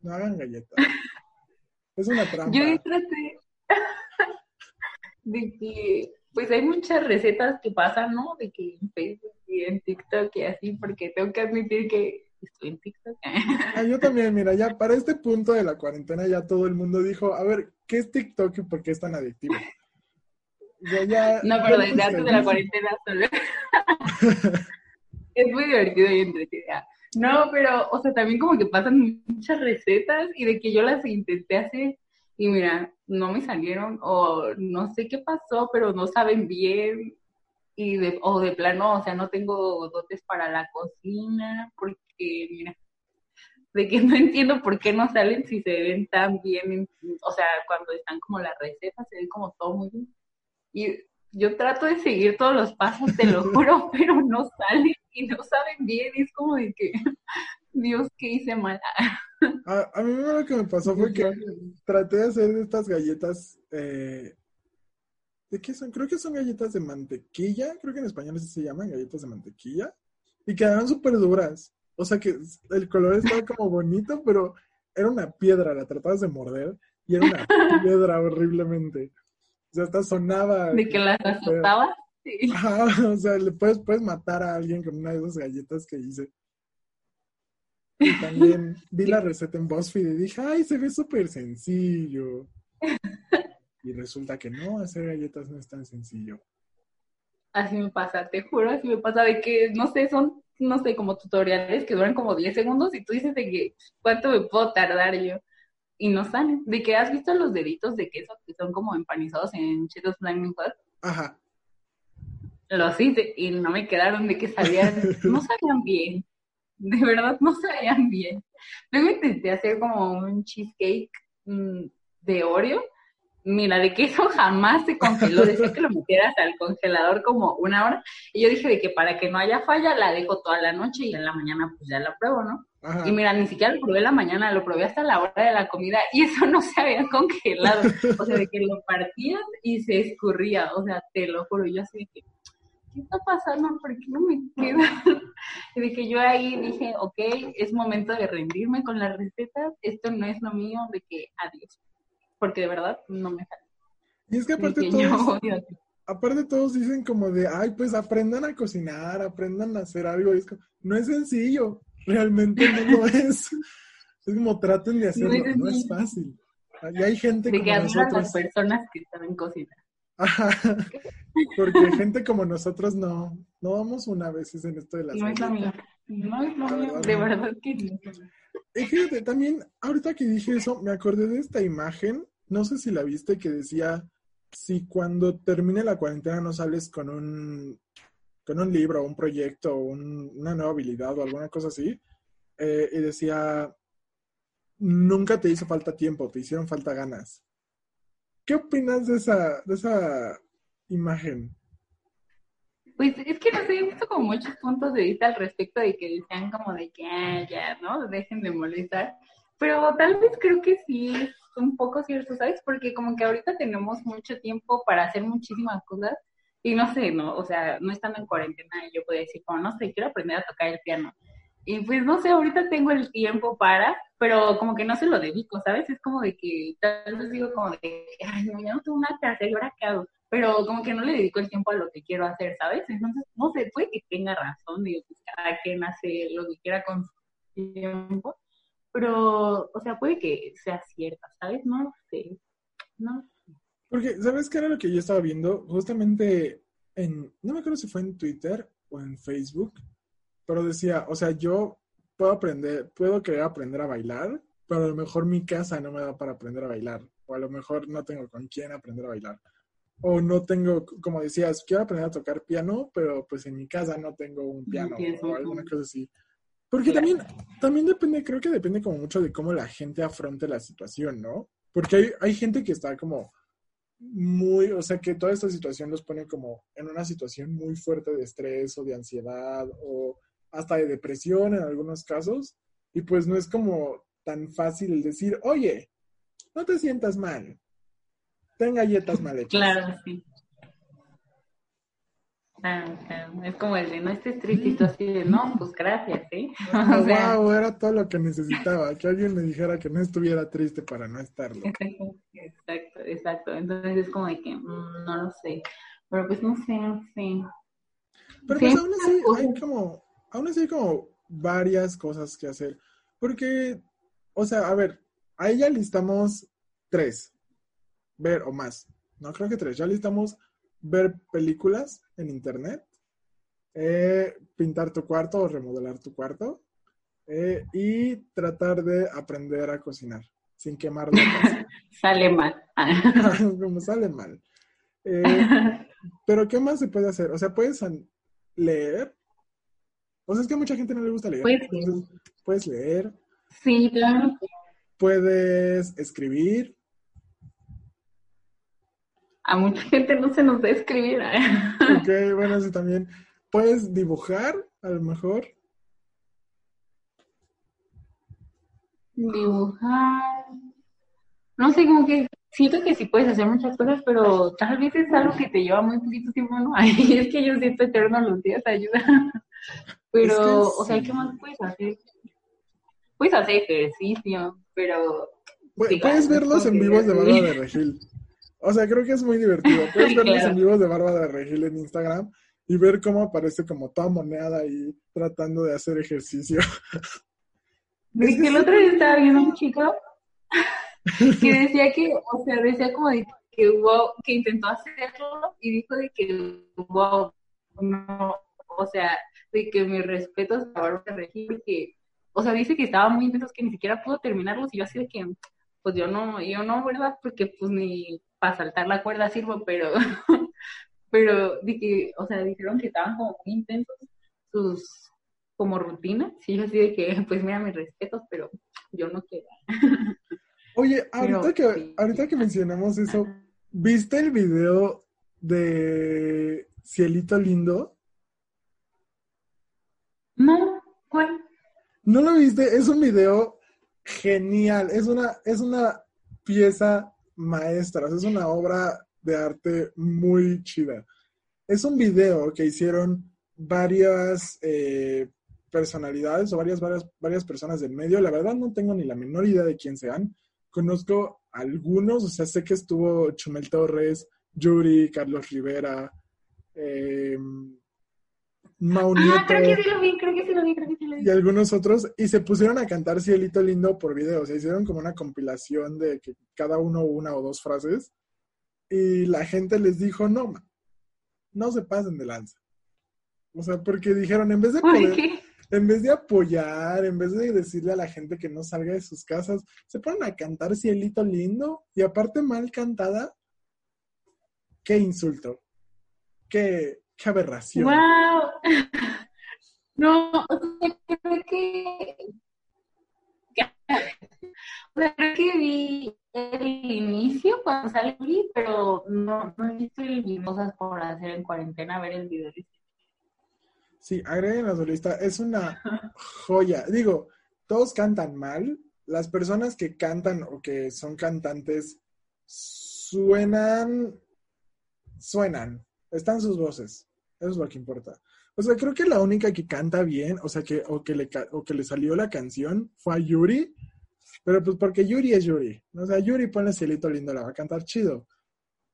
No hagan galletas. Es una trampa. Yo traté de que, pues hay muchas recetas que pasan, ¿no? De que en Facebook y en TikTok y así, porque tengo que admitir que estoy en TikTok. Ah, yo también, mira, ya para este punto de la cuarentena ya todo el mundo dijo, a ver, ¿qué es TikTok y por qué es tan adictivo? Sea, ya- No, ya pero desde antes de la cuarentena solo. [laughs] es muy divertido y entretenido. No, pero, o sea, también como que pasan muchas recetas y de que yo las intenté hacer y mira, no me salieron o no sé qué pasó, pero no saben bien y de, o de plano, o sea, no tengo dotes para la cocina porque, mira, de que [laughs] no entiendo por qué no salen si se ven tan bien, en- o sea, cuando están como las recetas, se ve como todo muy bien. Y yo trato de seguir todos los pasos, te lo [laughs] juro, pero no salen y no saben bien. Y es como de que, [laughs] Dios, ¿qué hice mal? A, a mí lo que me pasó fue que traté de hacer estas galletas, eh, ¿de qué son? Creo que son galletas de mantequilla, creo que en español así se llaman, galletas de mantequilla, y quedaron súper duras. O sea que el color estaba como bonito, pero era una piedra, la tratabas de morder y era una [laughs] piedra horriblemente. O sea, hasta sonaba. ¿De que las azotaba? Sí. Ajá, o sea, le puedes, puedes matar a alguien con una de esas galletas que hice. Y [laughs] también vi la receta en BuzzFeed y dije, ay, se ve súper sencillo. Y resulta que no, hacer galletas no es tan sencillo. Así me pasa, te juro, así me pasa de que, no sé, son, no sé, como tutoriales que duran como 10 segundos y tú dices de que, ¿cuánto me puedo tardar yo? Y no salen. De que has visto los deditos de queso que son como empanizados en Cheetos Flaming Hot. Ajá. Los hice y no me quedaron de que sabían, [laughs] no sabían bien. De verdad, no sabían bien. Luego intenté hacer como un cheesecake mm, de Oreo mira, de que eso jamás se congeló, decía que lo metieras al congelador como una hora, y yo dije de que para que no haya falla, la dejo toda la noche y en la mañana pues ya la pruebo, ¿no? Y mira, ni siquiera lo probé en la mañana, lo probé hasta la hora de la comida y eso no se había congelado, o sea, de que lo partías y se escurría, o sea, te lo juro, yo así de que, ¿qué está pasando? ¿Por qué no me queda? Y [laughs] de que yo ahí dije, ok, es momento de rendirme con las recetas, esto no es lo mío, de que adiós porque de verdad no me sale. Y es que aparte todos, aparte todos dicen como de, ay, pues aprendan a cocinar, aprendan a hacer algo. es no es sencillo, realmente no lo [laughs] es. Es como traten de hacerlo, no es, fácil. Y hay gente de como que nosotros. las personas que saben cocinar. [laughs] porque gente como nosotros no, no vamos una vez en esto de las No es lo mío. No es lo mío, de verdad que no. Y fíjate, también, ahorita que dije eso, me acordé de esta imagen, no sé si la viste, que decía, si cuando termine la cuarentena no sales con un, con un libro, un proyecto, una nueva habilidad o alguna cosa así, eh, y decía, nunca te hizo falta tiempo, te hicieron falta ganas. ¿Qué opinas de esa, de esa imagen? Pues es que no sé, he visto como muchos puntos de vista al respecto de que decían como de que, ah, ya, ¿no? Dejen de molestar. Pero tal vez creo que sí es un poco cierto, ¿sabes? Porque como que ahorita tenemos mucho tiempo para hacer muchísimas cosas y no sé, ¿no? O sea, no estando en cuarentena yo podía decir como, no sé, quiero aprender a tocar el piano. Y pues no sé, ahorita tengo el tiempo para, pero como que no se lo dedico, ¿sabes? Es como de que tal vez digo como de, ay, ya no tengo que hacer, ¿y ahora qué hago? pero como que no le dedico el tiempo a lo que quiero hacer, ¿sabes? Entonces, no sé, puede que tenga razón, digo, pues cada quien hace lo que quiera con su tiempo, pero, o sea, puede que sea cierta, ¿sabes? No sé, no Porque, ¿sabes qué era lo que yo estaba viendo? Justamente en, no me acuerdo si fue en Twitter o en Facebook, pero decía, o sea, yo puedo aprender, puedo querer aprender a bailar, pero a lo mejor mi casa no me da para aprender a bailar, o a lo mejor no tengo con quién aprender a bailar o no tengo, como decías, quiero aprender a tocar piano, pero pues en mi casa no tengo un piano o alguna cosa así. Porque también, también depende, creo que depende como mucho de cómo la gente afronte la situación, ¿no? Porque hay, hay gente que está como muy, o sea, que toda esta situación los pone como en una situación muy fuerte de estrés o de ansiedad o hasta de depresión en algunos casos. Y pues no es como tan fácil el decir, oye, no te sientas mal, Ten galletas mal hechas. Claro, sí. Claro, claro. Es como el de no estés tristito así de no, pues gracias, ¿eh? [laughs] o sea, wow, era todo lo que necesitaba, que alguien me dijera que no estuviera triste para no estarlo. Exacto, exacto. Entonces es como de que mm, no lo sé. Pero pues no sé, no sé. Pero pues aún así hay como, aún así hay como varias cosas que hacer. Porque, o sea, a ver, ahí ya listamos tres ver o más, no creo que tres, ya listamos ver películas en internet, eh, pintar tu cuarto o remodelar tu cuarto eh, y tratar de aprender a cocinar sin quemar la casa. [laughs] sale mal. [laughs] Como sale mal. Eh, [laughs] pero ¿qué más se puede hacer? O sea, puedes leer. O sea, es que a mucha gente no le gusta leer. puedes leer. Sí, claro. Puedes escribir a mucha gente no se nos da escribir. ¿eh? Ok, bueno, eso también. ¿Puedes dibujar, a lo mejor? Dibujar. No sé, como que siento que sí puedes hacer muchas cosas, pero tal vez es algo que te lleva muy poquito tiempo, ¿no? [laughs] Ay, es que yo siento eterno los días ayuda. Pero, o sea, ¿qué más puedes hacer? Puedes hacer ejercicio, pero puedes verlos en vivos de Bárbara de Regil. O sea, creo que es muy divertido. [laughs] Puedes verlos en vivos de Bárbara de Regil en Instagram y ver cómo aparece como toda moneada ahí tratando de hacer ejercicio. [laughs] Es que el otro día estaba viendo un chico [laughs] que decía que, o sea, decía como de que wow, que intentó hacerlo y dijo de que wow, no, o sea, de que mis respetos a Bárbara de Regil, que, o sea, dice que estaba muy intenso que ni siquiera pudo terminarlos y yo así de que, pues yo no, yo no, ¿verdad? Porque pues ni para saltar la cuerda sirvo, pero, [laughs] pero que, o sea, dijeron que estaban como muy intensos sus como rutinas, y yo así de que, [laughs] pues mira, mis respetos, pero yo no quiero. [laughs] Oye, ahorita, que, ahorita que mencionamos eso, ¿viste el video de Cielito Lindo? No, ¿cuál? ¿No lo viste? Es un video genial, es una, es una pieza maestra, es una obra de arte muy chida. Es un video que hicieron varias eh, personalidades o varias, varias, varias personas del medio. La verdad no tengo ni la menor idea de quién sean. Conozco algunos, o sea, sé que estuvo Chumel Torres, Yuri, Carlos Rivera, eh, Ah, creo que sí lo vi, creo que sí lo vi, creo que sí lo vi. Y algunos otros, y se pusieron a cantar Cielito Lindo por video, o sea, hicieron como una compilación de que cada uno una o dos frases, y la gente les dijo, no, no se pasen de lanza. O sea, porque dijeron, en vez de en vez de apoyar, en vez de decirle a la gente que no salga de sus casas, se ponen a cantar Cielito Lindo, y aparte mal cantada, qué insulto, qué, qué aberración. ¡Wow! [laughs] No, o sea, creo que. Creo que vi el inicio cuando salí, pero no, no he visto el cosas por hacer en cuarentena, ver el video. Sí, agreguen la solista, es una joya. Digo, todos cantan mal. Las personas que cantan o que son cantantes suenan, suenan, están sus voces. Eso es lo que importa. O sea, creo que la única que canta bien, o sea, que, o que, le, o que le salió la canción fue a Yuri, pero pues porque Yuri es Yuri. O sea, Yuri pone cielito lindo, la va a cantar chido.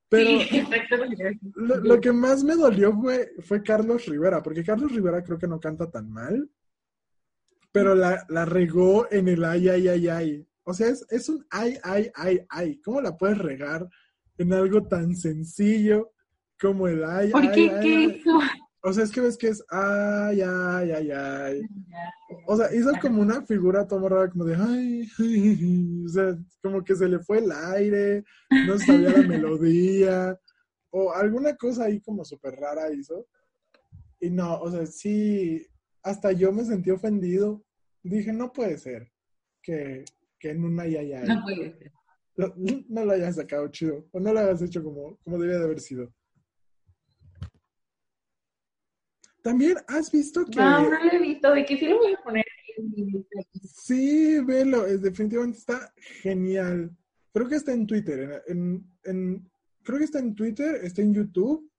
Pero [laughs] lo, lo, que más me dolió fue, fue Carlos Rivera, porque Carlos Rivera creo que no canta tan mal, pero la, la regó en el ay, ay, ay, ay. O sea, es, es un ay, ay, ay, ay. ¿Cómo la puedes regar en algo tan sencillo como el ay, ¿Por ay, qué? ¿Qué hizo? O sea, es que ves que es ay, ay, ay, ay. O sea, hizo como una figura toda rara, como de ay, ay, [laughs] o sea, como que se le fue el aire, no sabía la [laughs] melodía, o alguna cosa ahí como súper rara hizo. Y no, o sea, sí, hasta yo me sentí ofendido. Dije, no puede ser que, que en una ay, ay, ay. No puede ser. No, no lo hayas sacado chido, o no lo hayas hecho como, como debía de haber sido. También has visto que. No, no lo he visto, de que sí lo voy a poner Sí, velo, es, definitivamente está genial. Creo que está en Twitter, en, en, creo que está en Twitter, está en YouTube,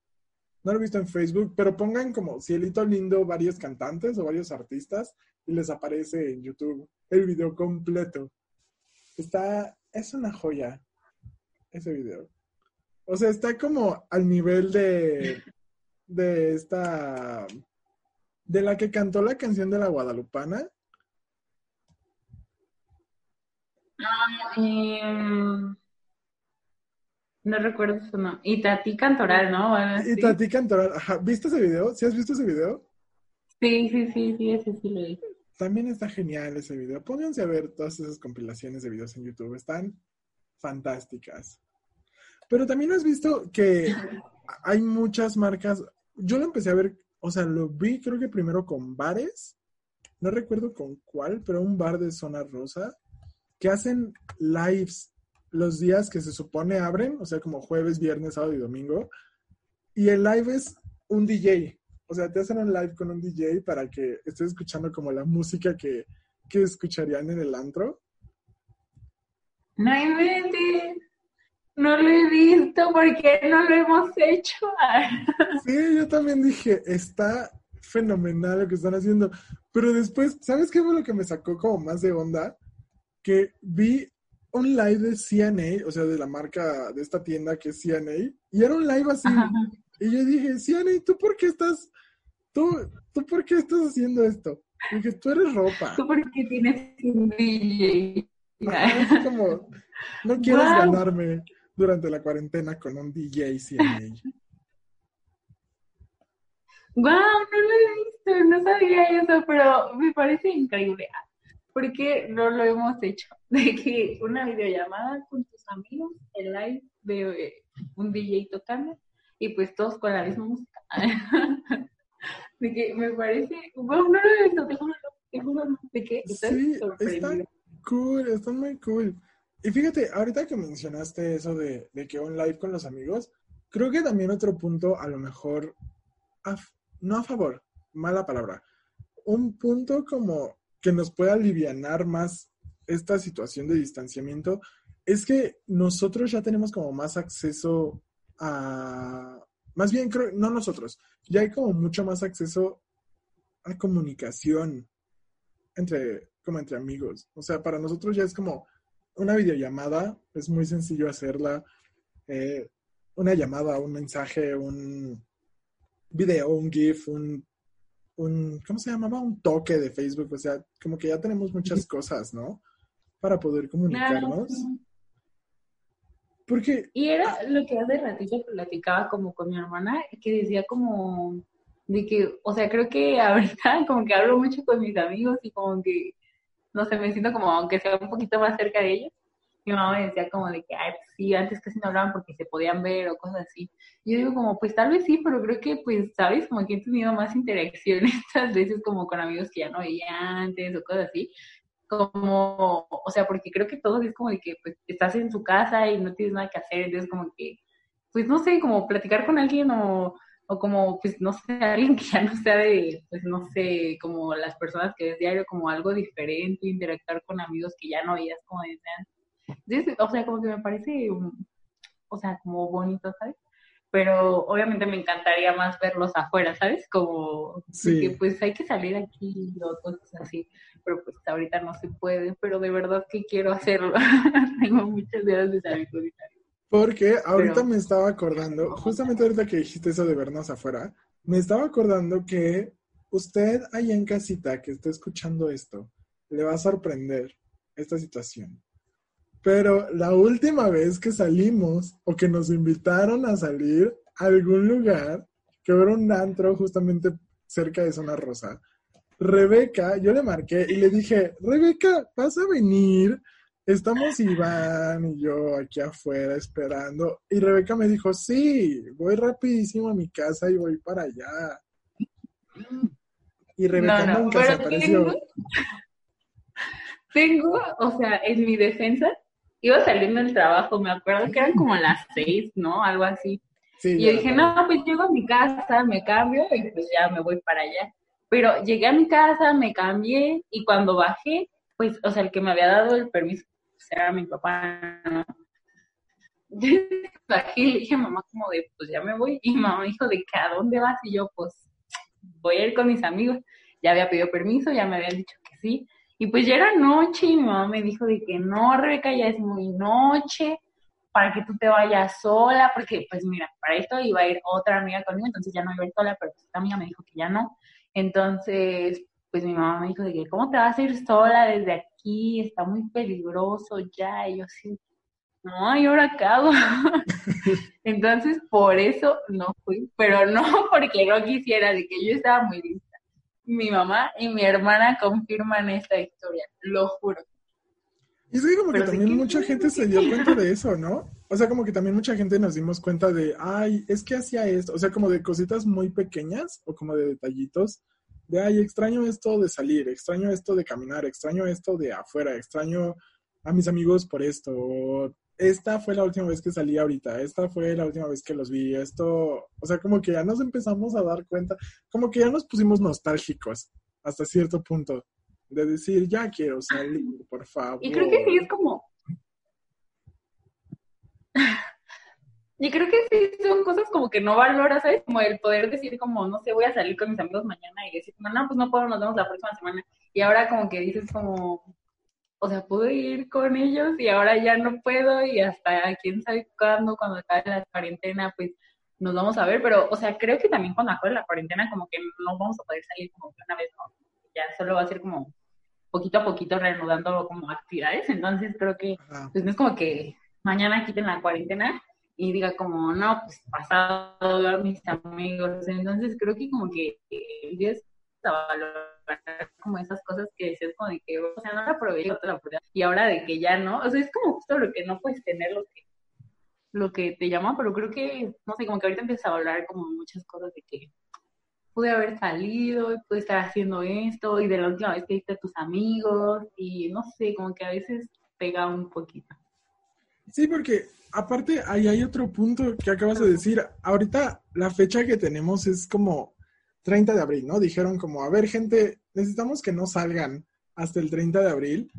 no lo he visto en Facebook, pero pongan como Cielito Lindo varios cantantes o varios artistas y les aparece en YouTube el video completo. Está, es una joya ese video. O sea, está como al nivel de de esta, de la que cantó la canción de la Guadalupana. Ah, em, no recuerdo su nombre. Y Tati Cantoral, ¿no? Y Tati Cantoral, ajá. ¿Viste ese video? ¿Sí has visto ese video? Sí, sí, sí, sí, ese sí lo vi. También está genial ese video. Pónganse a ver todas esas compilaciones de videos en YouTube. Están fantásticas. Pero también has visto que hay muchas marcas. Yo lo empecé a ver, o sea, lo vi creo que primero con bares. No recuerdo con cuál, pero un bar de zona rosa que hacen lives los días que se supone abren, o sea, como jueves, viernes, sábado y domingo. Y el live es un DJ. O sea, te hacen un live con un DJ para que estés escuchando como la música que, que escucharían en el antro. No inventes. No lo he visto porque no lo hemos hecho. sí, yo también dije, está fenomenal lo que están haciendo. Pero después, ¿sabes qué fue lo que me sacó como más de onda? Que vi un live de CNA, o sea, de la marca de esta tienda que es CNA, y era un live así. Y yo dije, CNA, ¿tú por qué estás, tú, tú por qué estás haciendo esto? Dije, tú eres ropa. ¿Tú por qué tienes un DJ? así como, no quieres ganarme durante la cuarentena con un DJ CNA. Wow, no lo he visto, no sabía eso, pero me parece increíble. Porque no lo hemos hecho. [laughs] De que una videollamada con tus amigos, el live de eh, un DJ tocando y pues todos con la misma música. [laughs] de que me parece, wow, no lo he visto, te juro, te juro, de que sí, está cool, está muy cool. Y fíjate, ahorita que mencionaste eso de, de que un live con los amigos, creo que también otro punto a lo mejor no a favor, mala palabra, un punto como que nos puede aliviar más esta situación de distanciamiento es que nosotros ya tenemos como más acceso a, más bien creo, no nosotros, ya hay como mucho más acceso a comunicación entre, como entre amigos. O sea, para nosotros ya es como una videollamada, es muy sencillo hacerla, eh, una llamada, un mensaje, un, video, un GIF, un, un, ¿cómo se llamaba? Un toque de Facebook. O sea, como que ya tenemos muchas cosas, ¿no? Para poder comunicarnos. Porque... Y era lo que hace ratito platicaba como con mi hermana, que decía como de que, o sea, creo que ahorita [laughs] como que hablo mucho con mis amigos y como que, no sé, me siento como, aunque sea un poquito más cerca de ellos, mi mamá me decía como de que, ay, pues sí, antes casi no hablaban porque se podían ver o cosas así. Yo digo como, pues tal vez sí, pero creo que, pues, ¿sabes? Como que he tenido más interacciones [laughs] estas veces como con amigos que ya no veía antes o cosas así. Como, o sea, porque creo que todos es como de que, pues, estás en tu casa y no tienes nada que hacer, entonces como que, pues, no sé, como platicar con alguien o, o como, pues, no sé, [laughs] alguien que ya no sea de, pues, no sé, como las personas que es diario, como algo diferente, interactuar con amigos que ya no veías como desde antes o sea, como que me parece, o sea, como bonito, ¿sabes? Pero obviamente me encantaría más verlos afuera, ¿sabes? Como que pues hay que salir aquí o cosas así, pero pues ahorita no se puede, pero de verdad que quiero hacerlo. [laughs] Tengo muchas ganas de salir Porque ahorita me estaba acordando, justamente ahorita que dijiste eso de vernos afuera, me estaba acordando que usted allá en casita que está escuchando esto, le va a sorprender esta situación. Pero la última vez que salimos o que nos invitaron a salir a algún lugar, que era un antro justamente cerca de Zona Rosa, Rebeca, yo le marqué y le dije, Rebeca, ¿vas a venir? Estamos Iván y yo aquí afuera esperando. Y Rebeca me dijo, sí, voy rapidísimo a mi casa y voy para allá. Y Rebeca nunca se apareció. Tengo, tengo, o sea, en mi defensa, iba saliendo del trabajo, me acuerdo que eran como las seis, ¿no? Algo así. y yo dije, no, pues llego a mi casa, me cambio y pues ya me voy para allá. Pero llegué a mi casa, me cambié y cuando bajé, pues, o sea, el que me había dado el permiso era mi papá, ¿no? [laughs] y le dije a mamá como de, pues ya me voy. Y mamá dijo de ¿a dónde vas? Y yo, pues, voy a ir con mis amigos. Ya había pedido permiso, ya me habían dicho que sí. Y pues ya era noche y mi mamá me dijo de que no, Rebeca, ya es muy noche para que tú te vayas sola, porque pues mira, para esto iba a ir otra amiga conmigo, entonces ya no iba a ir sola, pero esta amiga me dijo que ya no. Entonces, pues mi mamá me dijo de que, ¿cómo te vas a ir sola desde aquí? Está muy peligroso ya. Y yo sí, no, ¿y ahora qué hago? [laughs] Entonces, por eso no fui, pero no [laughs] porque no quisiera, de que yo estaba muy lista mi mamá y mi hermana confirman esta historia, lo juro. Y es que como que también mucha gente se dio cuenta de eso, ¿no? [laughs] O sea, como que también mucha gente nos dimos cuenta de, ay, es que hacía esto, o sea, como de cositas muy pequeñas o como de detallitos, de, ay, extraño esto de salir, extraño esto de caminar, extraño esto de afuera, extraño a mis amigos por esto, esta fue la última vez que salí ahorita, esta fue la última vez que los vi, esto, o sea, como que ya nos empezamos a dar cuenta, como que ya nos pusimos nostálgicos hasta cierto punto, de decir, ya quiero salir, por favor. Y creo que sí es como... Y creo que sí son cosas como que no valoras, ¿sabes? Como el poder decir como, no sé, voy a salir con mis amigos mañana y decir, no, no, pues no puedo, nos vemos la próxima semana. Y ahora como que dices como, o sea, pude ir con ellos y ahora ya no puedo y hasta quién sabe cuándo, cuando acabe la cuarentena, pues nos vamos a ver, pero, o sea, creo que también cuando acabe la cuarentena como que no vamos a poder salir como una vez, ¿no? Ya solo va a ser como poquito a poquito reanudando como actividades, entonces creo que, pues no es como que mañana quiten la cuarentena y diga como, no, pues pasado a mis amigos, entonces creo que como que empieza a valorar como esas cosas que decías como de que, o sea, no la aproveché, y ahora de que ya no, o sea, es como justo lo que no puedes tener, lo que lo que te llama, pero creo que, no sé, como que ahorita empieza a hablar como muchas cosas de que pude haber salido, pude estar haciendo esto, y de la última vez que viste a tus amigos, y no sé, como que a veces pega un poquito. Sí, porque aparte ahí hay otro punto que acabas de decir. Ahorita la fecha que tenemos es como 30 de abril, ¿no? Dijeron como, a ver, gente, necesitamos que no salgan hasta el 30 de abril,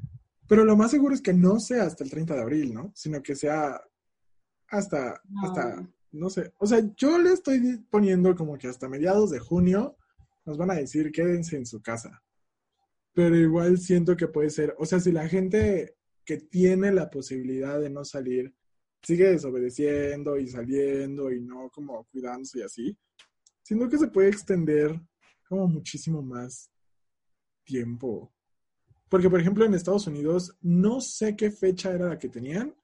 pero lo más seguro es que no sea hasta el 30 de abril, ¿no? Sino que sea hasta, no. hasta, no sé, o sea, yo le estoy poniendo como que hasta mediados de junio nos van a decir quédense en su casa. Pero igual siento que puede ser, o sea, si la gente que tiene la posibilidad de no salir sigue desobedeciendo y saliendo y no como cuidándose y así, siento que se puede extender como muchísimo más tiempo. Porque, por ejemplo, en Estados Unidos, no sé qué fecha era la que tenían,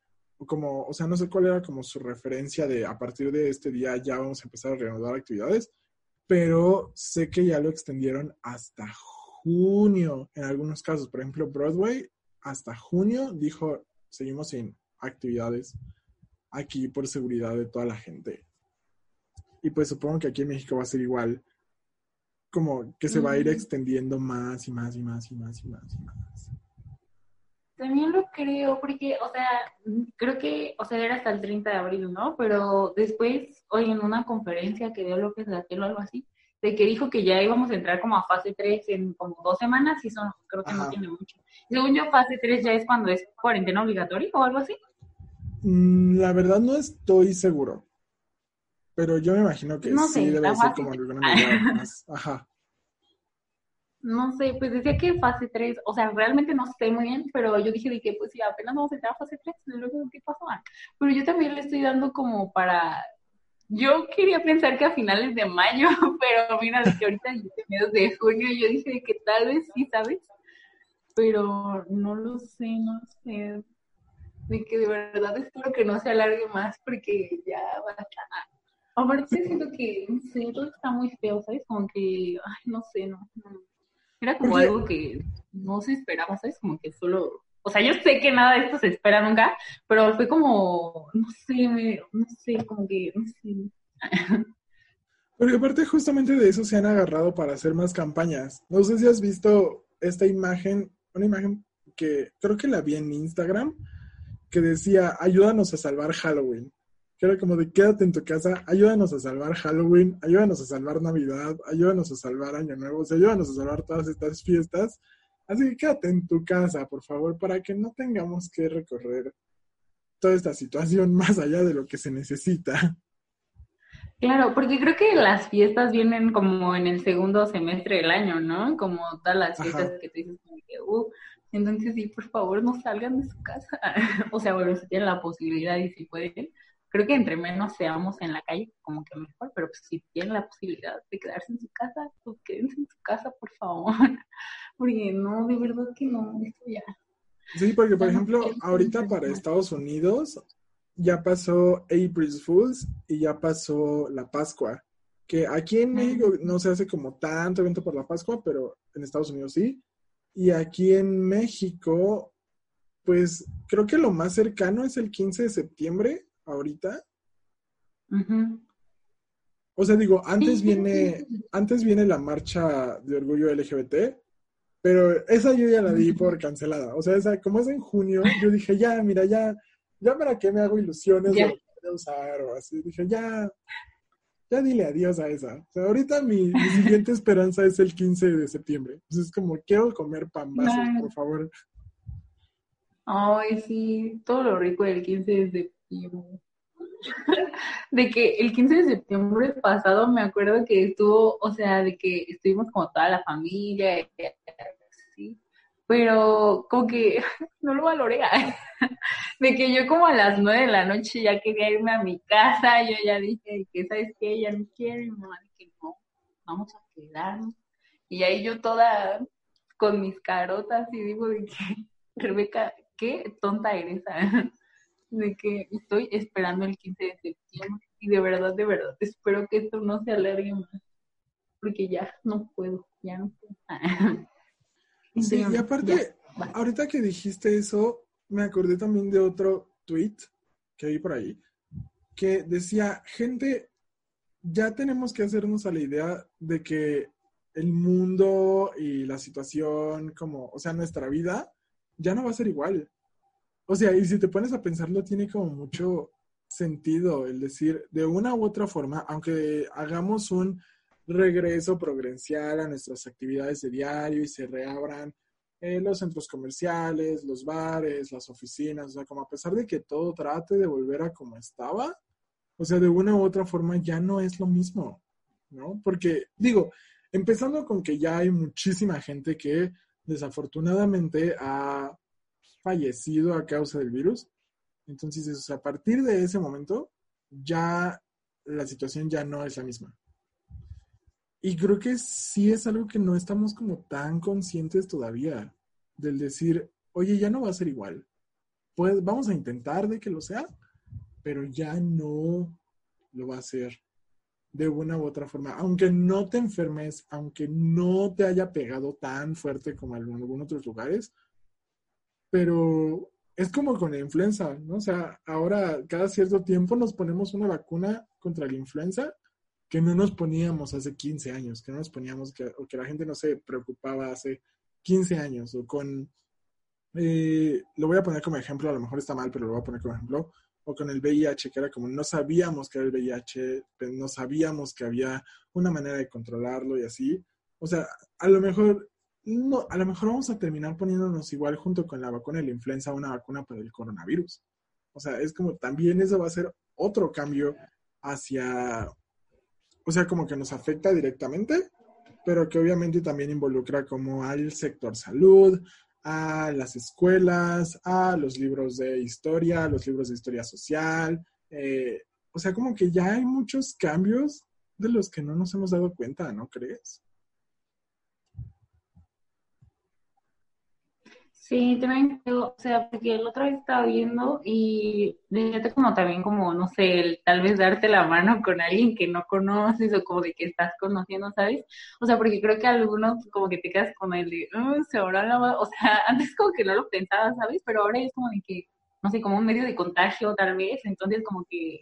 como, o sea, no sé cuál era como su referencia de a partir de este día ya vamos a empezar a reanudar actividades, pero sé que ya lo extendieron hasta junio en algunos casos. Por ejemplo, Broadway hasta junio dijo, seguimos sin actividades aquí por seguridad de toda la gente. Y pues supongo que aquí en México va a ser igual, como que se va a ir extendiendo más y más y más y más y más y más. También lo creo, porque, o sea, creo que, o sea, era hasta el 30 de abril, ¿no? Pero después, hoy en una conferencia que dio López Gatell o algo así, de que dijo que ya íbamos a entrar como a fase 3 en como dos semanas, y eso creo que no tiene mucho. Según yo, fase 3 ya es cuando es cuarentena obligatoria o algo así. Mm, la verdad no estoy seguro. Pero yo me imagino que sí debe ser como alguna medida [laughs] más. Ajá no sé, pues decía que fase 3, o sea, realmente no sé muy bien, pero yo dije de que pues sí, apenas vamos a entrar a fase 3, luego qué pasó. Pero yo también le estoy dando como para, yo quería pensar que a finales de mayo, [laughs] pero mira, que ahorita mediados de junio, yo dije que tal vez sí, ¿sabes? Pero no lo sé, no sé. De que de verdad espero que no se alargue más porque ya va a estar. Aparte siento que, no sé, todo está muy feo, ¿sabes? Como que, ay, no sé, no. no era como algo que no se esperaba, ¿sabes? Como que solo, o sea, yo sé que nada de esto se espera nunca, pero fue como, no sé, no sé, como que, no sé. Porque aparte justamente de eso se han agarrado para hacer más campañas. No sé si has visto esta imagen, una imagen que creo que la vi en Instagram, que decía, ayúdanos a salvar Halloween que era como de quédate en tu casa, ayúdanos a salvar Halloween, ayúdanos a salvar Navidad, ayúdanos a salvar Año Nuevo, ayúdanos a salvar todas estas fiestas. Así que quédate en tu casa, por favor, para que no tengamos que recorrer toda esta situación más allá de lo que se necesita. Claro, porque creo que las fiestas vienen como en el segundo semestre del año, ¿no? Como todas las fiestas que tú dices, como que, uh, entonces sí, por favor, no salgan de su casa. [laughs] o sea, bueno, si tienen la posibilidad y si pueden, creo que entre menos seamos en la calle, como que mejor, pero pues, si tienen la posibilidad de quedarse en su casa, pues quédense en su casa, por favor. [laughs] Porque no, de verdad que no, esto ya. Sí, porque por ejemplo, ahorita para Estados Unidos ya pasó April Fools y ya pasó la Pascua. Que aquí en México no se hace como tanto evento por la Pascua, pero en Estados Unidos sí. Y aquí en México, pues creo que lo más cercano es el 15 de septiembre, ahorita. O sea, digo, antes viene, antes viene la marcha de orgullo LGBT, pero esa yo ya la di por cancelada. O sea, esa, como es en junio, yo dije, ya, mira, ya, ya para qué me hago ilusiones de usar o así. Dije, ya, ya dile adiós a esa. O sea, ahorita mi, siguiente esperanza es el 15 de septiembre. Entonces es como, quiero comer pambazos, por favor. Ay, sí, todo lo rico del 15 de septiembre [laughs] de que el 15 de septiembre pasado me acuerdo que estuvo, o sea, de que estuvimos como toda la familia, pero como que [laughs] no lo valoré. [laughs] de que yo como a las nueve de la noche ya quería irme a mi casa, yo ya dije que sabes que ella no quiere, mi mamá dije no, vamos a quedarnos. Y ahí yo toda con mis carotas y digo de que, [laughs] Rebeca, qué tonta eres, de que estoy esperando el 15 de septiembre y de verdad, de verdad, espero que esto no se alargue más, porque ya no puedo, ya no puedo. Sí, y aparte, ahorita que dijiste eso, me acordé también de otro tweet que vi por ahí, que decía, gente, ya tenemos que hacernos a la idea de que el mundo y la situación, como, o sea, nuestra vida, ya no va a ser igual. O sea, y si te pones a pensarlo, tiene como mucho sentido el decir, de una u otra forma, aunque hagamos un regreso progrencial a nuestras actividades de diario y se reabran eh, los centros comerciales, los bares, las oficinas, o sea, como a pesar de que todo trate de volver a como estaba, o sea, de una u otra forma ya no es lo mismo, ¿no? Porque, digo, empezando con que ya hay muchísima gente que desafortunadamente ha fallecido a causa del virus. Entonces, a partir de ese momento, ya la situación ya no es la misma. Y creo que sí es algo que no estamos como tan conscientes todavía del decir, oye, ya no va a ser igual. Pues vamos a intentar de que lo sea, pero ya no lo va a ser de una u otra forma. Aunque no te enfermes, aunque no te haya pegado tan fuerte como en algunos otros lugares, pero es como con la influenza, ¿no? O sea, ahora cada cierto tiempo nos ponemos una vacuna contra la influenza que no nos poníamos hace 15 años, que no nos poníamos, que, o que la gente no se preocupaba hace 15 años, o con, eh, lo voy a poner como ejemplo, a lo mejor está mal, pero lo voy a poner como ejemplo, o con el VIH, que era como no sabíamos que era el VIH, no sabíamos que había una manera de controlarlo y así. O sea, a lo mejor, no, a lo mejor vamos a terminar poniéndonos igual junto con la vacuna de la influenza, una vacuna para el coronavirus. O sea, es como también eso va a ser otro cambio hacia o sea, como que nos afecta directamente, pero que obviamente también involucra como al sector salud, a las escuelas, a los libros de historia, los libros de historia social. Eh, o sea, como que ya hay muchos cambios de los que no nos hemos dado cuenta, ¿no crees? Sí, también, o sea, porque el otro vez estaba viendo y fíjate como también como, no sé, el, tal vez darte la mano con alguien que no conoces o como de que estás conociendo, ¿sabes? O sea, porque creo que algunos como que te quedas con el de, se ahora la o sea, [laughs] antes como que no lo pensaba, ¿sabes? Pero ahora es como de que, no sé, como un medio de contagio tal vez, entonces como que,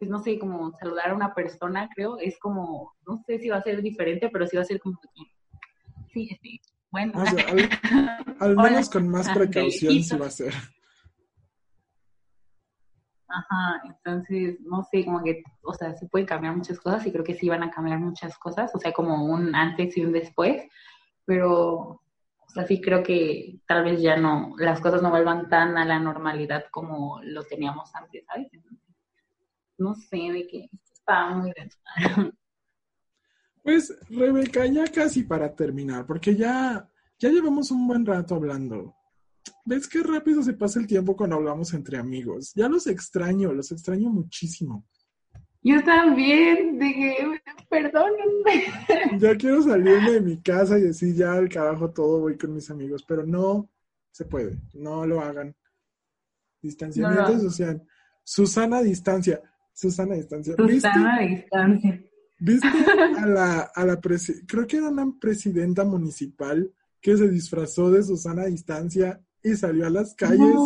pues no sé, como saludar a una persona, creo, es como, no sé si va a ser diferente, pero sí va a ser como que, sí, sí bueno. al, [laughs] menos con más precaución sí va a ser. Ajá, entonces, no sé, como que, o sea, se pueden cambiar muchas cosas y creo que sí van a cambiar muchas cosas, o sea, como un antes y un después, pero, o sea, sí creo que tal vez ya no, las cosas no vuelvan tan a la normalidad como lo teníamos antes, ¿sabes? no sé, de que está muy denso. [laughs] Pues, Rebeca, ya casi para terminar, porque ya, ya llevamos un buen rato hablando. ¿Ves qué rápido se pasa el tiempo cuando hablamos entre amigos? Ya los extraño, los extraño muchísimo. Yo también, dije, perdónenme. [laughs] Ya quiero salirme de mi casa y decir ya al carajo todo, voy con mis amigos, pero no se puede, no lo hagan. Distanciamiento social. Susana distancia. Susana distancia. Susana distancia. ¿Viste [laughs] a la, a la creo que era una presidenta municipal que se disfrazó de Susana a distancia y salió a las calles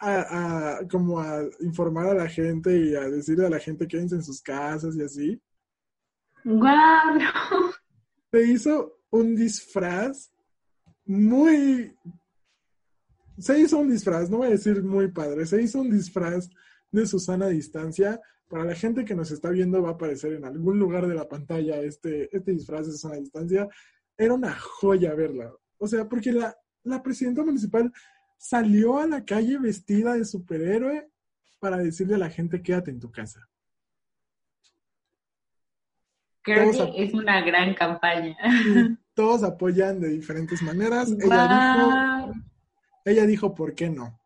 a, como a informar a la gente y a decirle a la gente que en sus casas y así? ¡Guau! Se hizo un disfraz muy... Se hizo un disfraz, no voy a decir muy padre, se hizo un disfraz de Susana a distancia para la gente que nos está viendo va a aparecer en algún lugar de la pantalla este, este disfraz de una distancia. Era una joya verla. O sea, porque la, la presidenta municipal salió a la calle vestida de superhéroe para decirle a la gente quédate en tu casa. Creo que es una gran campaña. [laughs] todos apoyan de diferentes maneras. Ella dijo, ella dijo, ¿por qué no?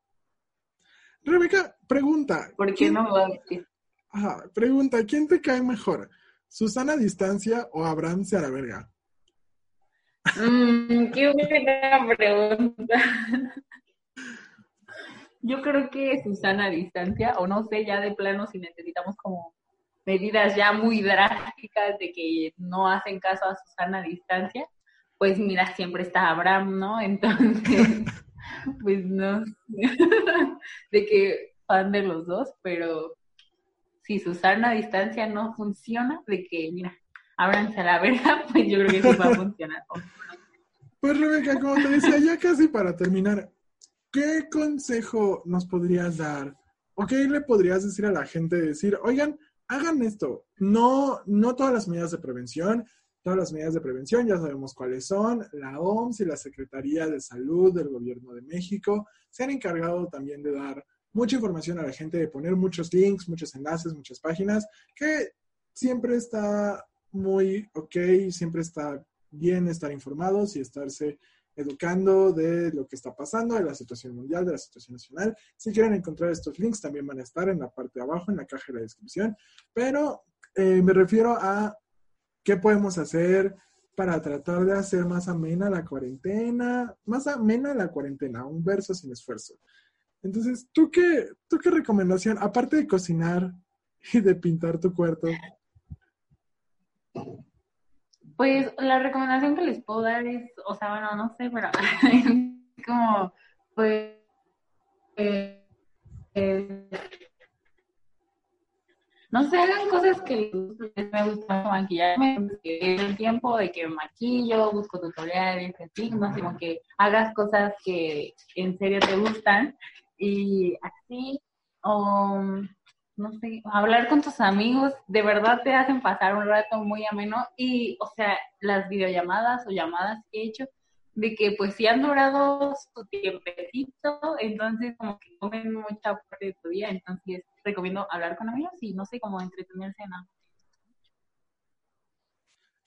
Rebeca, pregunta. ¿Por qué no va a decir? Ajá, pregunta, ¿quién te cae mejor? ¿Susana distancia o Abraham se a la verga? Mm, qué buena pregunta. Yo creo que Susana distancia, o no sé, ya de plano si necesitamos como medidas ya muy drásticas de que no hacen caso a Susana distancia, pues mira, siempre está Abraham, ¿no? Entonces, [laughs] pues no, de que fan de los dos, pero si Susana a distancia no funciona, de que, mira, ábranse a la verga, [laughs] pues yo creo que sí va a funcionar. Pues Rebeca, como te decía, ya casi para terminar, ¿qué consejo nos podrías dar? ¿O qué le podrías decir a la gente? Decir, oigan, hagan esto. No, no todas las medidas de prevención, todas las medidas de prevención ya sabemos cuáles son. La OMS y la Secretaría de Salud del Gobierno de México se han encargado también de dar mucha información a la gente, de poner muchos links, muchos enlaces, muchas páginas, que siempre está muy ok, siempre está bien estar informados y estarse educando de lo que está pasando, de la situación mundial, de la situación nacional. Si quieren encontrar estos links, también van a estar en la parte de abajo, en la caja de la descripción. Pero eh, me refiero a qué podemos hacer para tratar de hacer más amena la cuarentena, más amena la cuarentena, un verso sin esfuerzo. Entonces, ¿tú qué, ¿tú qué recomendación, aparte de cocinar y de pintar tu cuarto? Pues la recomendación que les puedo dar es, o sea, bueno, no sé, pero [laughs] como, pues, eh, no sé, hagan cosas que les me gusta maquillarme, el tiempo de que maquillo, busco tutoriales, así, no sé, como que hagas cosas que en serio te gustan y así, o no sé, hablar con tus amigos, de verdad te hacen pasar un rato muy ameno y, o sea, las videollamadas o llamadas que he hecho, de que pues si han durado su tiempecito, entonces como que comen mucha parte de tu día, entonces recomiendo hablar con amigos y no sé, cómo entretenerse en algo.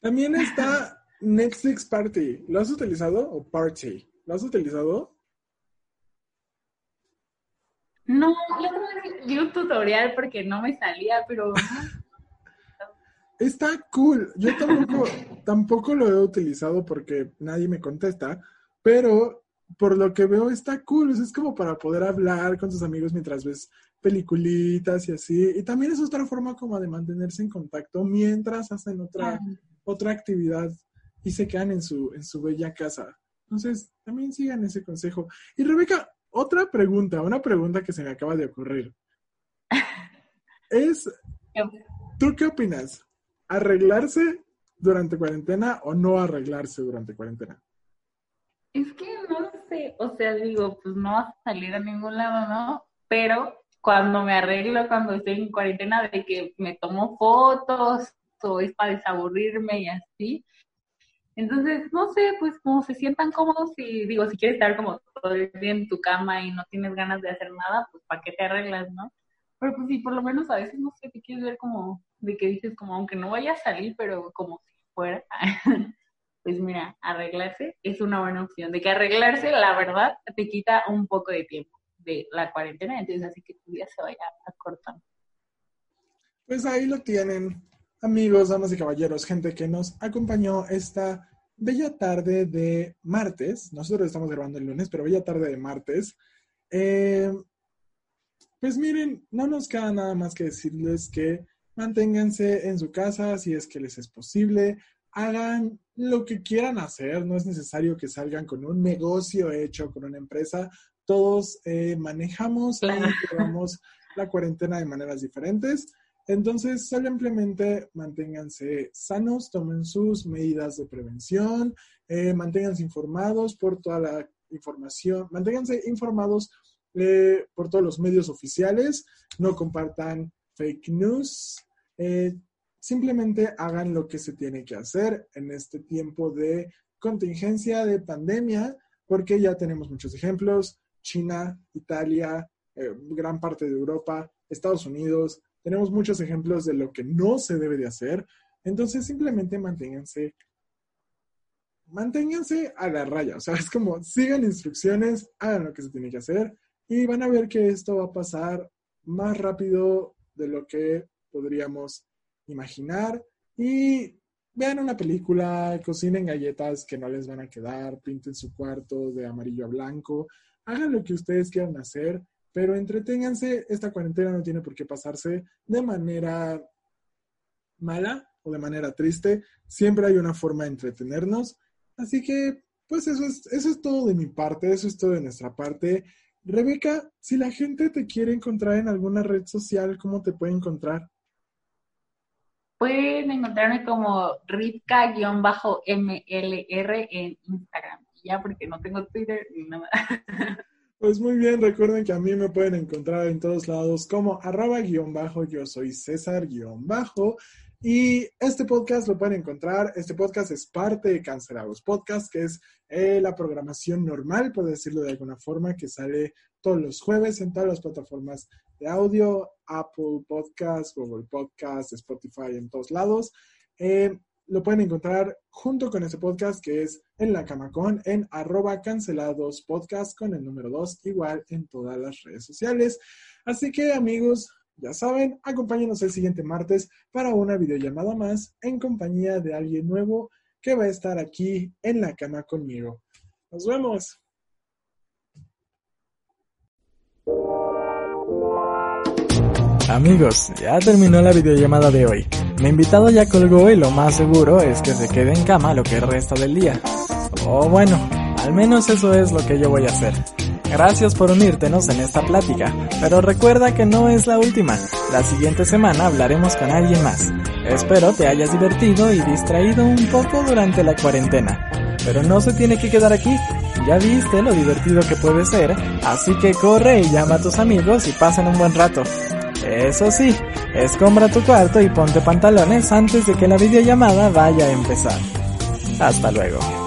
También está Netflix Party. ¿Lo has utilizado? ¿O Party? ¿Lo has utilizado? No, yo vi un tutorial porque no me salía, pero... Está cool. Yo tampoco, tampoco lo he utilizado porque nadie me contesta, pero por lo que veo está cool. es como para poder hablar con tus amigos mientras ves peliculitas y así. Y también es otra forma como de mantenerse en contacto mientras hacen otra, otra actividad y se quedan en su, en su bella casa. Entonces, también sigan ese consejo. Y Rebeca, otra pregunta, una pregunta que se me acaba de ocurrir. Es, [laughs] ¿tú qué opinas? ¿Arreglarse durante cuarentena o no arreglarse durante cuarentena? Es que no sé, o sea, digo, pues no vas a salir a ningún lado, ¿no? Pero cuando me arreglo, cuando estoy en cuarentena, de que me tomo fotos o es para desaburrirme y así, entonces, no sé, pues como se sientan cómodos y digo, si quieres estar como todo el día en tu cama y no tienes ganas de hacer nada, pues ¿para qué te arreglas, no? Pero pues sí, por lo menos a veces, no sé, te quieres ver como, de que dices como, aunque no vaya a salir, pero como si fuera, [laughs] pues mira, arreglarse es una buena opción. De que arreglarse, la verdad, te quita un poco de tiempo de la cuarentena, entonces así que tu día se vaya acortando. Pues ahí lo tienen amigos, damas y caballeros, gente que nos acompañó esta bella tarde de martes. Nosotros estamos grabando el lunes, pero bella tarde de martes. Eh, pues miren, no nos queda nada más que decirles que manténganse en su casa si es que les es posible. Hagan lo que quieran hacer, no es necesario que salgan con un negocio hecho, con una empresa. Todos eh, manejamos y llevamos la cuarentena de maneras diferentes. Entonces, simplemente manténganse sanos, tomen sus medidas de prevención, eh, manténganse informados por toda la información, manténganse informados eh, por todos los medios oficiales, no compartan fake news, eh, simplemente hagan lo que se tiene que hacer en este tiempo de contingencia, de pandemia, porque ya tenemos muchos ejemplos, China, Italia, gran parte de Europa, Estados Unidos, tenemos muchos ejemplos de lo que no se debe de hacer. Entonces, simplemente manténganse manténganse a la raya, o sea, es como sigan instrucciones, hagan lo que se tiene que hacer y van a ver que esto va a pasar más rápido de lo que podríamos imaginar y vean una película, cocinen galletas que no les van a quedar, pinten su cuarto de amarillo a blanco, hagan lo que ustedes quieran hacer, pero entreténganse, esta cuarentena no tiene por qué pasarse de manera mala o de manera triste, siempre hay una forma de entretenernos, así que pues eso es, eso es todo de mi parte, eso es todo de nuestra parte. Rebeca, si la gente te quiere encontrar en alguna red social, ¿cómo te puede encontrar? Pueden encontrarme como Ritka-MLR en Instagram. Ya, porque no tengo Twitter ni nada. [laughs] Pues muy bien, recuerden que a mí me pueden encontrar en todos lados como arroba guion bajo, yo soy César guion bajo. Y este podcast lo pueden encontrar, este podcast es parte de Cancelados Podcast, que es eh, la programación normal, por decirlo de alguna forma, que sale todos los jueves en todas las plataformas de audio, Apple Podcast, Google Podcast, Spotify, en todos lados. Eh, lo pueden encontrar junto con ese podcast que es en la camacón en arroba cancelados podcast con el número 2 igual en todas las redes sociales. Así que amigos, ya saben, acompáñenos el siguiente martes para una videollamada más en compañía de alguien nuevo que va a estar aquí en la cama conmigo. Nos vemos. Amigos, ya terminó la videollamada de hoy. Mi invitado ya colgó y lo más seguro es que se quede en cama lo que resta del día. O bueno, al menos eso es lo que yo voy a hacer. Gracias por unírtenos en esta plática, pero recuerda que no es la última. La siguiente semana hablaremos con alguien más. Espero te hayas divertido y distraído un poco durante la cuarentena. Pero no se tiene que quedar aquí. Ya viste lo divertido que puede ser, así que corre y llama a tus amigos y pasen un buen rato. Eso sí, escombra tu cuarto y ponte pantalones antes de que la videollamada vaya a empezar. Hasta luego.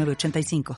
906985.